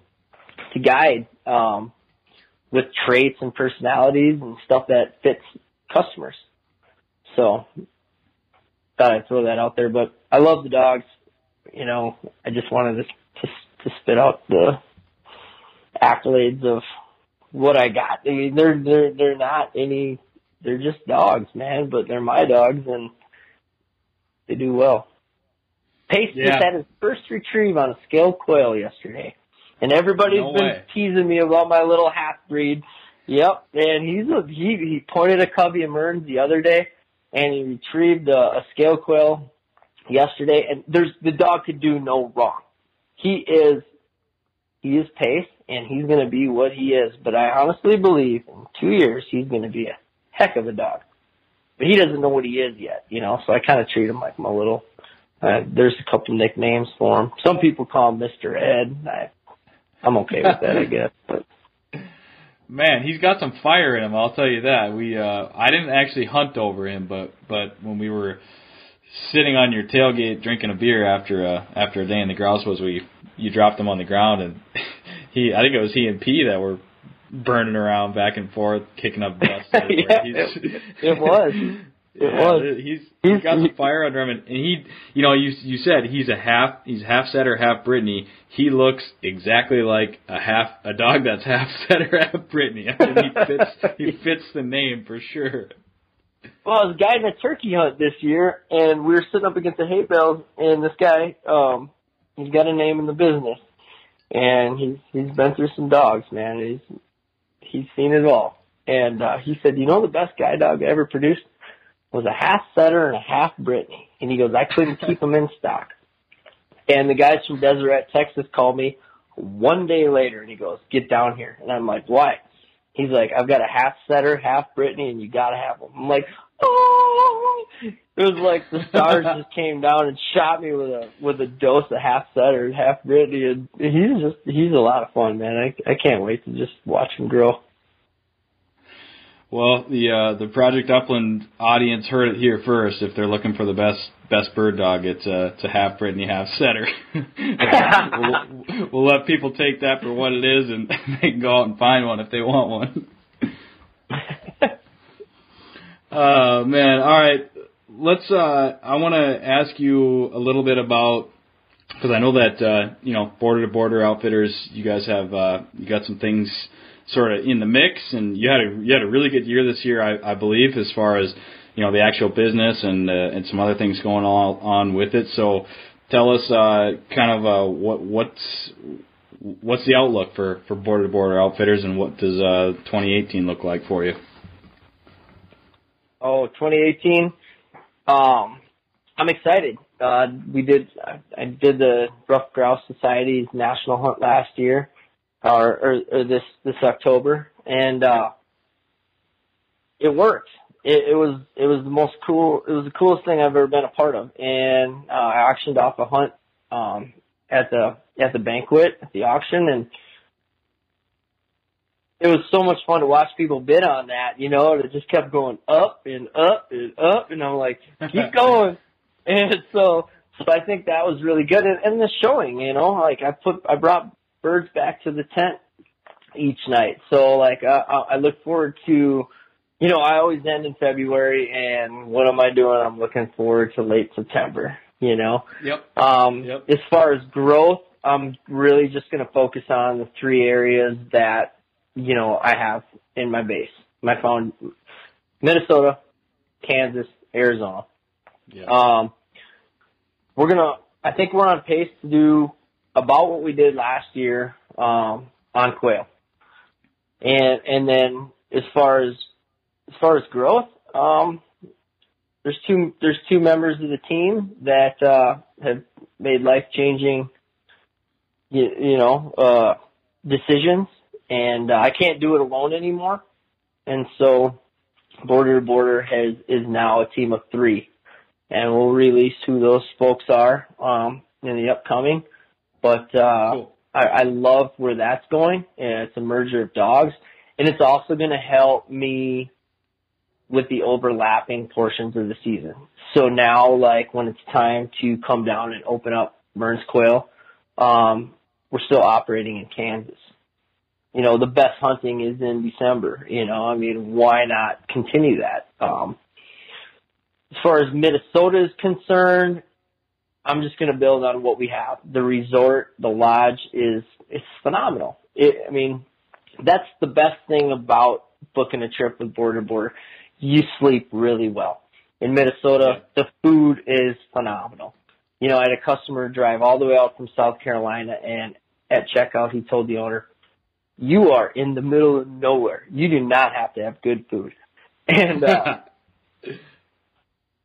to guide, um, with traits and personalities and stuff that fits customers. So thought I'd throw that out there, but I love the dogs. You know, I just wanted to, to, to spit out the accolades of what I got. I mean, they're, they're, they're not any, they're just dogs, man, but they're my dogs and they do well. Pace Yeah. just had his first retrieve on a scale quail yesterday. And everybody's No been way. teasing me about my little half breed. Yep, and he's a, he he pointed a covey of Mearns the other day, and he retrieved a, a scale quail yesterday. And there's the dog could do no wrong. He is he is pace, and he's going to be what he is. But I honestly believe in two years he's going to be a heck of a dog. But he doesn't know what he is yet, you know. So I kind of treat him like my little. Uh, there's a couple nicknames for him. Some people call him Mister Ed. I, I'm okay with that, I guess. But (laughs) Man, he's got some fire in him. I'll tell you that. We, uh, I didn't actually hunt over him, but but when we were sitting on your tailgate drinking a beer after uh, after a day in the grouse was we you dropped him on the ground and (laughs) he I think it was he and P that were burning around back and forth, kicking up dust. (laughs) Yeah, He's- it- it was. It Yeah, was. He's He's- he's got some fire under him, and, and he, you know, you you said he's a half he's half setter, half Brittany. He looks exactly like a half a dog that's (laughs) half setter, half Brittany. I mean, he (laughs) fits he fits the name for sure. Well, I was guiding a turkey hunt this year, and we were sitting up against the hay bales, and this guy, um, he's got a name in the business, and he's he's been through some dogs, man. He's he's seen it all, and uh, he said, you know, the best guide dog I ever produced was a half setter and a half Brittany, and he goes, I couldn't keep them in stock. And the guys from Deseret, Texas, called me one day later, and he goes, get down here, and I'm like, why? He's like, I've got a half setter, half Brittany, and you gotta have them. I'm like, oh! It was like the stars just came down and shot me with a with a dose of half setter, and half Brittany, and he's just he's a lot of fun, man. I I can't wait to just watch him grow. Well, the uh, the Project Upland audience heard it here first. If they're looking for the best best bird dog, it's it's a half Brittany, half setter. (laughs) we'll, we'll let people take that for what it is, and (laughs) they can go out and find one if they want one. Uh, man, all right. Let's. Uh, I want to ask you a little bit about because I know that uh, you know border to border outfitters. You guys have uh, you got some things sort of in the mix, and you had a you had a really good year this year, I, I believe, as far as you know the actual business and uh, and some other things going on on with it. So tell us uh, kind of uh, what what's what's the outlook for for border to border outfitters, and what does uh, 2018 look like for you? Oh, 2018. Um, I'm excited. Uh, we did, I, did the Ruffed Grouse Society's national hunt last year, or, or, or this, this October, and, uh, it worked. It, it was, it was the most cool, it was the coolest thing I've ever been a part of. And, uh, I auctioned off a hunt, um, at the, at the banquet, at the auction, and it was so much fun to watch people bid on that, you know, and it just kept going up and up and up and I'm like, keep (laughs) going. And so, so I think that was really good. And, and the showing, you know, like I put, I brought birds back to the tent each night. So like, I, I look forward to, you know, I always end in February and what am I doing? I'm looking forward to late September, you know? Yep. Um, Yep. as far as growth, I'm really just going to focus on the three areas that, you know, I have in my base. My phone, Minnesota, Kansas, Arizona. Yeah. Um, we're gonna, I think we're on pace to do about what we did last year, um, on quail. And, and then as far as, as far as growth, um, there's two, there's two members of the team that, uh, have made life changing, you, you know, uh, decisions and uh, I can't do it alone anymore. And so Border to Border has is now a team of three, and we'll release who those folks are um, in the upcoming. But uh, Cool. I, I love where that's going, and it's a merger of dogs, and it's also going to help me with the overlapping portions of the season. So now, like when it's time to come down and open up Mearns Quail, um, we're still operating in Kansas. You know, the best hunting is in December. You know, I mean, why not continue that? Um, as far as Minnesota is concerned, I'm just going to build on what we have. The resort, the lodge is it's phenomenal. It, I mean, that's the best thing about booking a trip with Border Border. You sleep really well. In Minnesota, the food is phenomenal. You know, I had a customer drive all the way out from South Carolina, and at checkout, he told the owner, "You are in the middle of nowhere. You do not have to have good food." And uh, (laughs)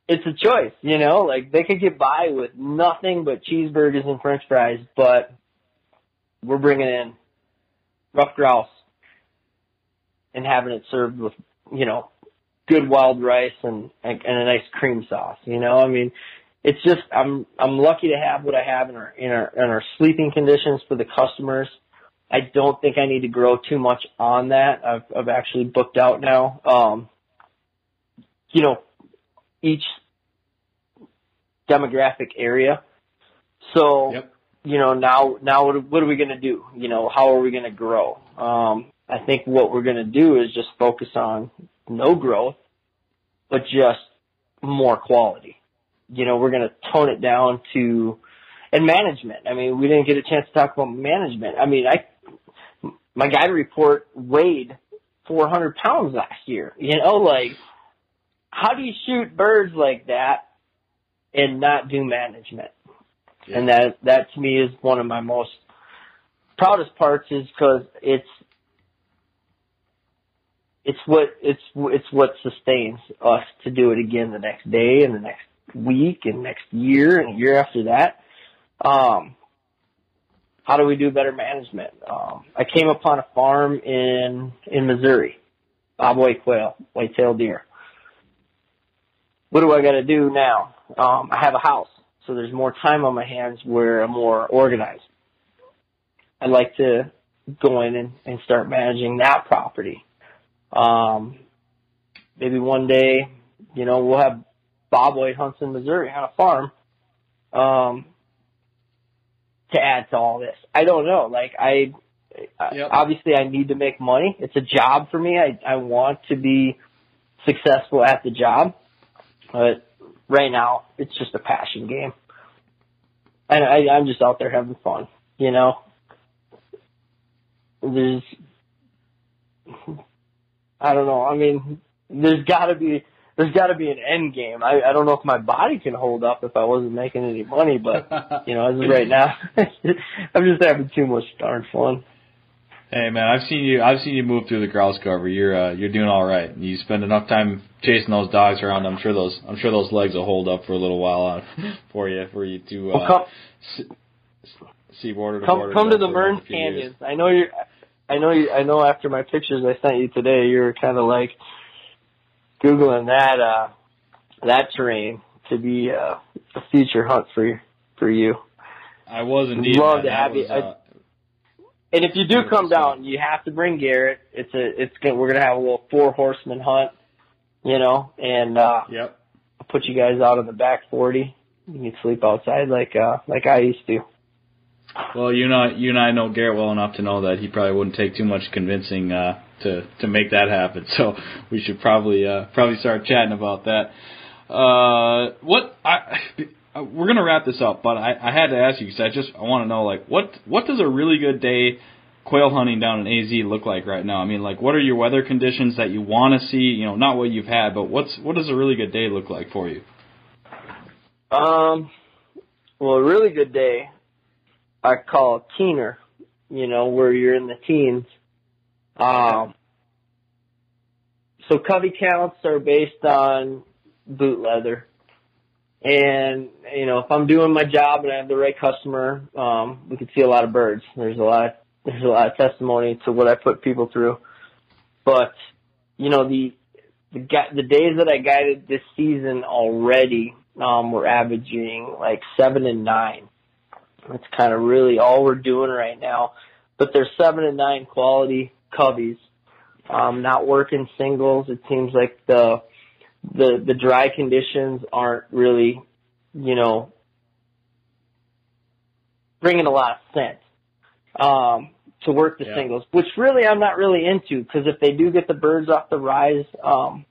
it's a choice, you know, like they could get by with nothing but cheeseburgers and french fries, but we're bringing in rough grouse and having it served with, you know, good wild rice and, and, and a nice cream sauce, you know, I mean, it's just, I'm, I'm lucky to have what I have in our, in our, in our sleeping conditions for the customers. I don't think I need to grow too much on that. I've, I've actually booked out now. Um, you know, each demographic area. So, Yep. you know, now, now what, what are we going to do? You know, how are we going to grow? Um, I think what we're going to do is just focus on no growth, but just more quality. You know, we're going to tone it down to, and management. I mean, we didn't get a chance to talk about management. I mean, I, my guide report weighed 400 pounds last year. You know, like, how do you shoot birds like that and not do management? And that, that to me is one of my most proudest parts is because it's, it's what, it's, it's what sustains us to do it again the next day and the next week and next year and year after that. Um, how do we do better management? Um, I came upon a farm in, in Missouri, bobwhite quail, white-tailed deer. What do I got to do now? Um, I have a house, so there's more time on my hands where I'm more organized. I'd like to go in and, and start managing that property. Um, maybe one day, you know, we'll have bobwhite hunts in Missouri on a farm. Um, to add to all this. I don't know. Like I, Yep. obviously I need to make money. It's a job for me. I, I want to be successful at the job, but right now it's just a passion game. And I, I'm just out there having fun, you know. There's, I don't know. I mean, there's got to be there's got to be an end game. I, I don't know if my body can hold up if I wasn't making any money, but (laughs) you know, as of right now, (laughs) I'm just having too much darn fun. Hey man, I've seen you. I've seen you move through the grouse cover. You're uh, you're doing all right. You spend enough time chasing those dogs around. I'm sure those I'm sure those legs will hold up for a little while uh, (laughs) for you for you to Well, uh, come s- see border to come border. come to the Mearns. Canyons. I know you're. I know you. I know after my pictures I sent you today, you were kind of like googling that uh that terrain to be uh, a future hunt for for you. I was indeed. Love man. to have you. uh, And if you do come down, you have to bring Garrett. It's a it's gonna, we're gonna have a little four horseman hunt, you know, and uh Yep. I'll put you guys out on the back forty. You can sleep outside like uh like I used to. Well, you know, you and I know Garrett well enough to know that he probably wouldn't take too much convincing uh, to to make that happen. (laughs) So we should probably uh, probably start chatting about that. Uh, what I (sighs) we're gonna wrap this up, but I, I had to ask you because I just I want to know like what what does a really good day quail hunting down in AZ look like right now? I mean, like what are your weather conditions that you want to see? You know, not what you've had, but what's what does a really good day look like for you? Um, well, a really good day, I call a teener. You know, where you're in the teens. Um, so covey counts are based on boot leather, and you know, if I'm doing my job and I have the right customer, um, we can see a lot of birds. There's a lot. Of, there's a lot of testimony to what I put people through, but you know the the the days that I guided this season already, um, we're averaging like seven and nine. That's kind of really all we're doing right now. But they're seven and nine quality coveys. Um, not working singles. It seems like the the the dry conditions aren't really, you know, bringing a lot of sense um, to work the Yeah. singles, which really I'm not really into because if they do get the birds off the rise, um,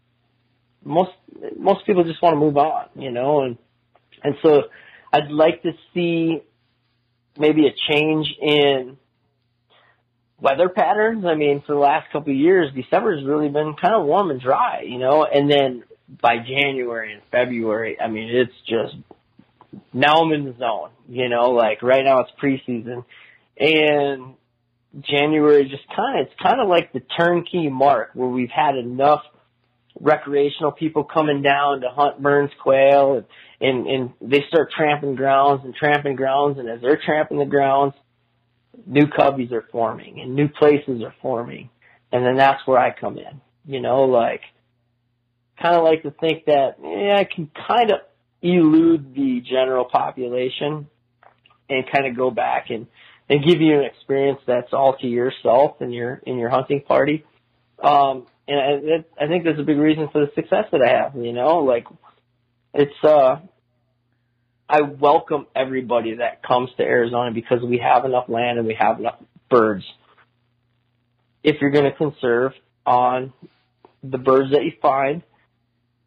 most most people just want to move on, you know, and and so I'd like to see maybe a change in weather patterns. I mean, for the last couple of years, December's really been kind of warm and dry, you know, and then by January and February, I mean, it's just now I'm in the zone, you know, like right now it's preseason and January just kind of, it's kind of like the turnkey mark where we've had enough recreational people coming down to hunt Mearns quail and, and, and they start tramping grounds and tramping grounds and as they're tramping the grounds, new coveys are forming and new places are forming. And then that's where I come in, you know, like kind of like to think that, yeah, I can kind of elude the general population and kind of go back and, and give you an experience that's all to yourself and your, in your hunting party. Um, and I, I think that's a big reason for the success that I have, you know, like it's, uh, I welcome everybody that comes to Arizona because we have enough land and we have enough birds. If you're going to conserve on the birds that you find,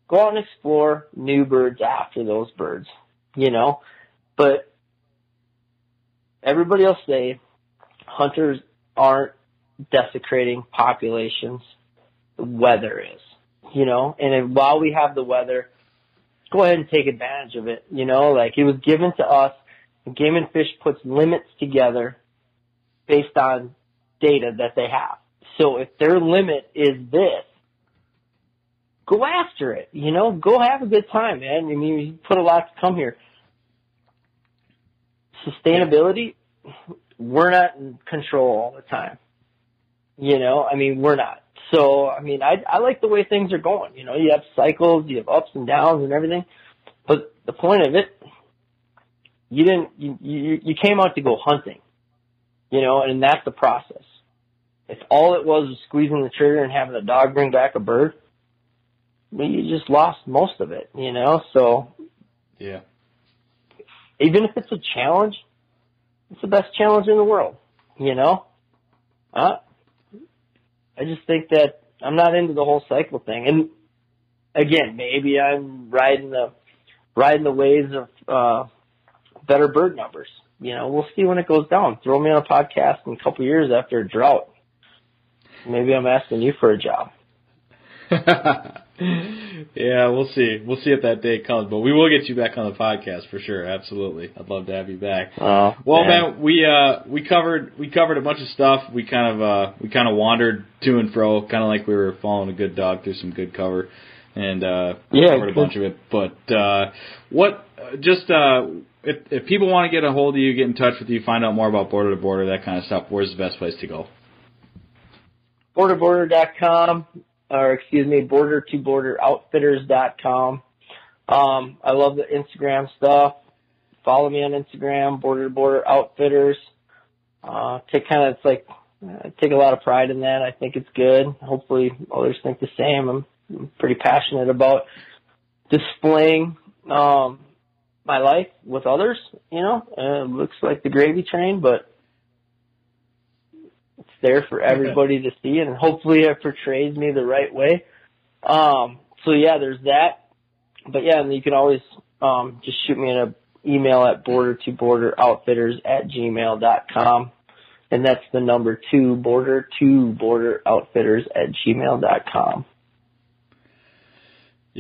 go out and explore new birds after those birds, you know, but everybody will say hunters aren't desecrating populations. The weather is, you know, and while we have the weather, go ahead and take advantage of it. You know, like it was given to us. Game and Fish puts limits together based on data that they have. So if their limit is this, go after it. You know, go have a good time, man. I mean, you put a lot to come here. Sustainability, we're not in control all the time. You know, I mean, we're not. So, I mean, I, I like the way things are going. You know, you have cycles, you have ups and downs and everything. But the point of it, you didn't, you, you, you came out to go hunting. You know, and that's the process. If all it was was squeezing the trigger and having a dog bring back a bird, well, you just lost most of it, you know? So Yeah. even if it's a challenge, it's the best challenge in the world, you know? Uh, I just think that I'm not into the whole cycle thing. And again, maybe I'm riding the, riding the waves of, uh, better bird numbers. You know, we'll see when it goes down. Throw me on a podcast in a couple years after a drought. Maybe I'm asking you for a job. (laughs) yeah, we'll see. We'll see if that day comes, but we will get you back on the podcast for sure. Absolutely, I'd love to have you back. Oh, Well, man. man, we uh we covered we covered a bunch of stuff. We kind of uh we kind of wandered to and fro, kind of like we were following a good dog through some good cover, and uh Yeah, covered a bunch of it. But uh what just uh if if people want to get a hold of you, get in touch with you, find out more about border to border, that kind of stuff, where's the best place to go? borderborder.com or excuse me, border to border outfitters.com. Um, I love the Instagram stuff. Follow me on Instagram, border to border outfitters. Uh, take kind of, it's like, I take a lot of pride in that. I think it's good. Hopefully others think the same. I'm, I'm pretty passionate about displaying, um, my life with others, you know, uh, it looks like the gravy train, but there for (laughs) everybody to see and hopefully it portrays me the right way. Um, so yeah, there's that. But yeah, and you can always, um, just shoot me an email at border to border outfitters at gmail dot com. And that's the number two, border to border outfitters at gmail dot com.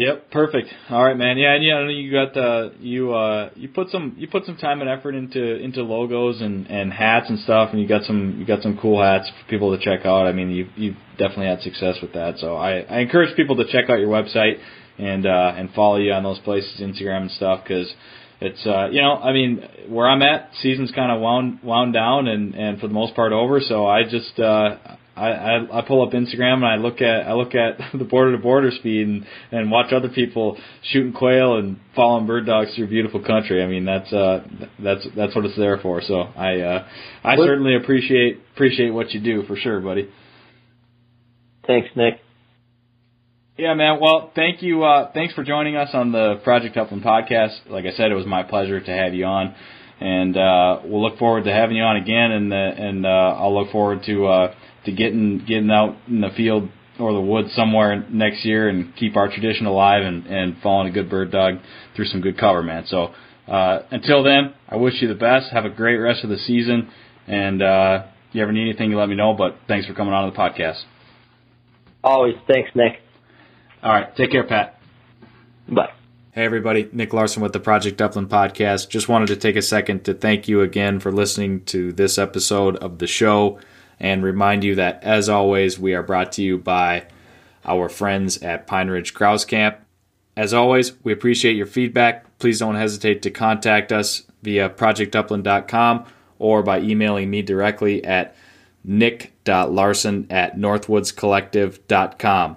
Yep, perfect. All right, man. Yeah, and yeah, you got the you uh you put some you put some time and effort into into logos and and hats and stuff, and you got some you got some cool hats for people to check out. I mean, you you've definitely had success with that. So I I encourage people to check out your website and uh and follow you on those places, Instagram and stuff, because it's uh you know I mean where I'm at, season's kind of wound wound down and and for the most part over. So I just uh I, I I pull up Instagram and I look at I look at (laughs) the border to border speed and and watch other people shooting quail and following bird dogs through beautiful country. I mean that's uh that's that's what it's there for. So I uh I What- certainly appreciate appreciate what you do for sure, buddy. Thanks, Nick. Yeah, man. Well, thank you. Uh, thanks for joining us on the Project Upland podcast. Like I said, it was my pleasure to have you on, and uh, we'll look forward to having you on again. And uh, and uh, I'll look forward to uh, to getting getting out in the field or the woods somewhere next year and keep our tradition alive and and following a good bird dog through some good cover, man. So uh, until then, I wish you the best. Have a great rest of the season, and uh, if you ever need anything, you let me know. But thanks for coming on to the podcast. Always. Thanks, Nick. All right, take care, Pat. Bye. Hey, everybody. Nick Larson with the Project Upland podcast. Just wanted to take a second to thank you again for listening to this episode of the show and remind you that, as always, we are brought to you by our friends at Pine Ridge Grouse Camp. As always, we appreciate your feedback. Please don't hesitate to contact us via projectupland.com or by emailing me directly at nick.larson at northwoodscollective.com.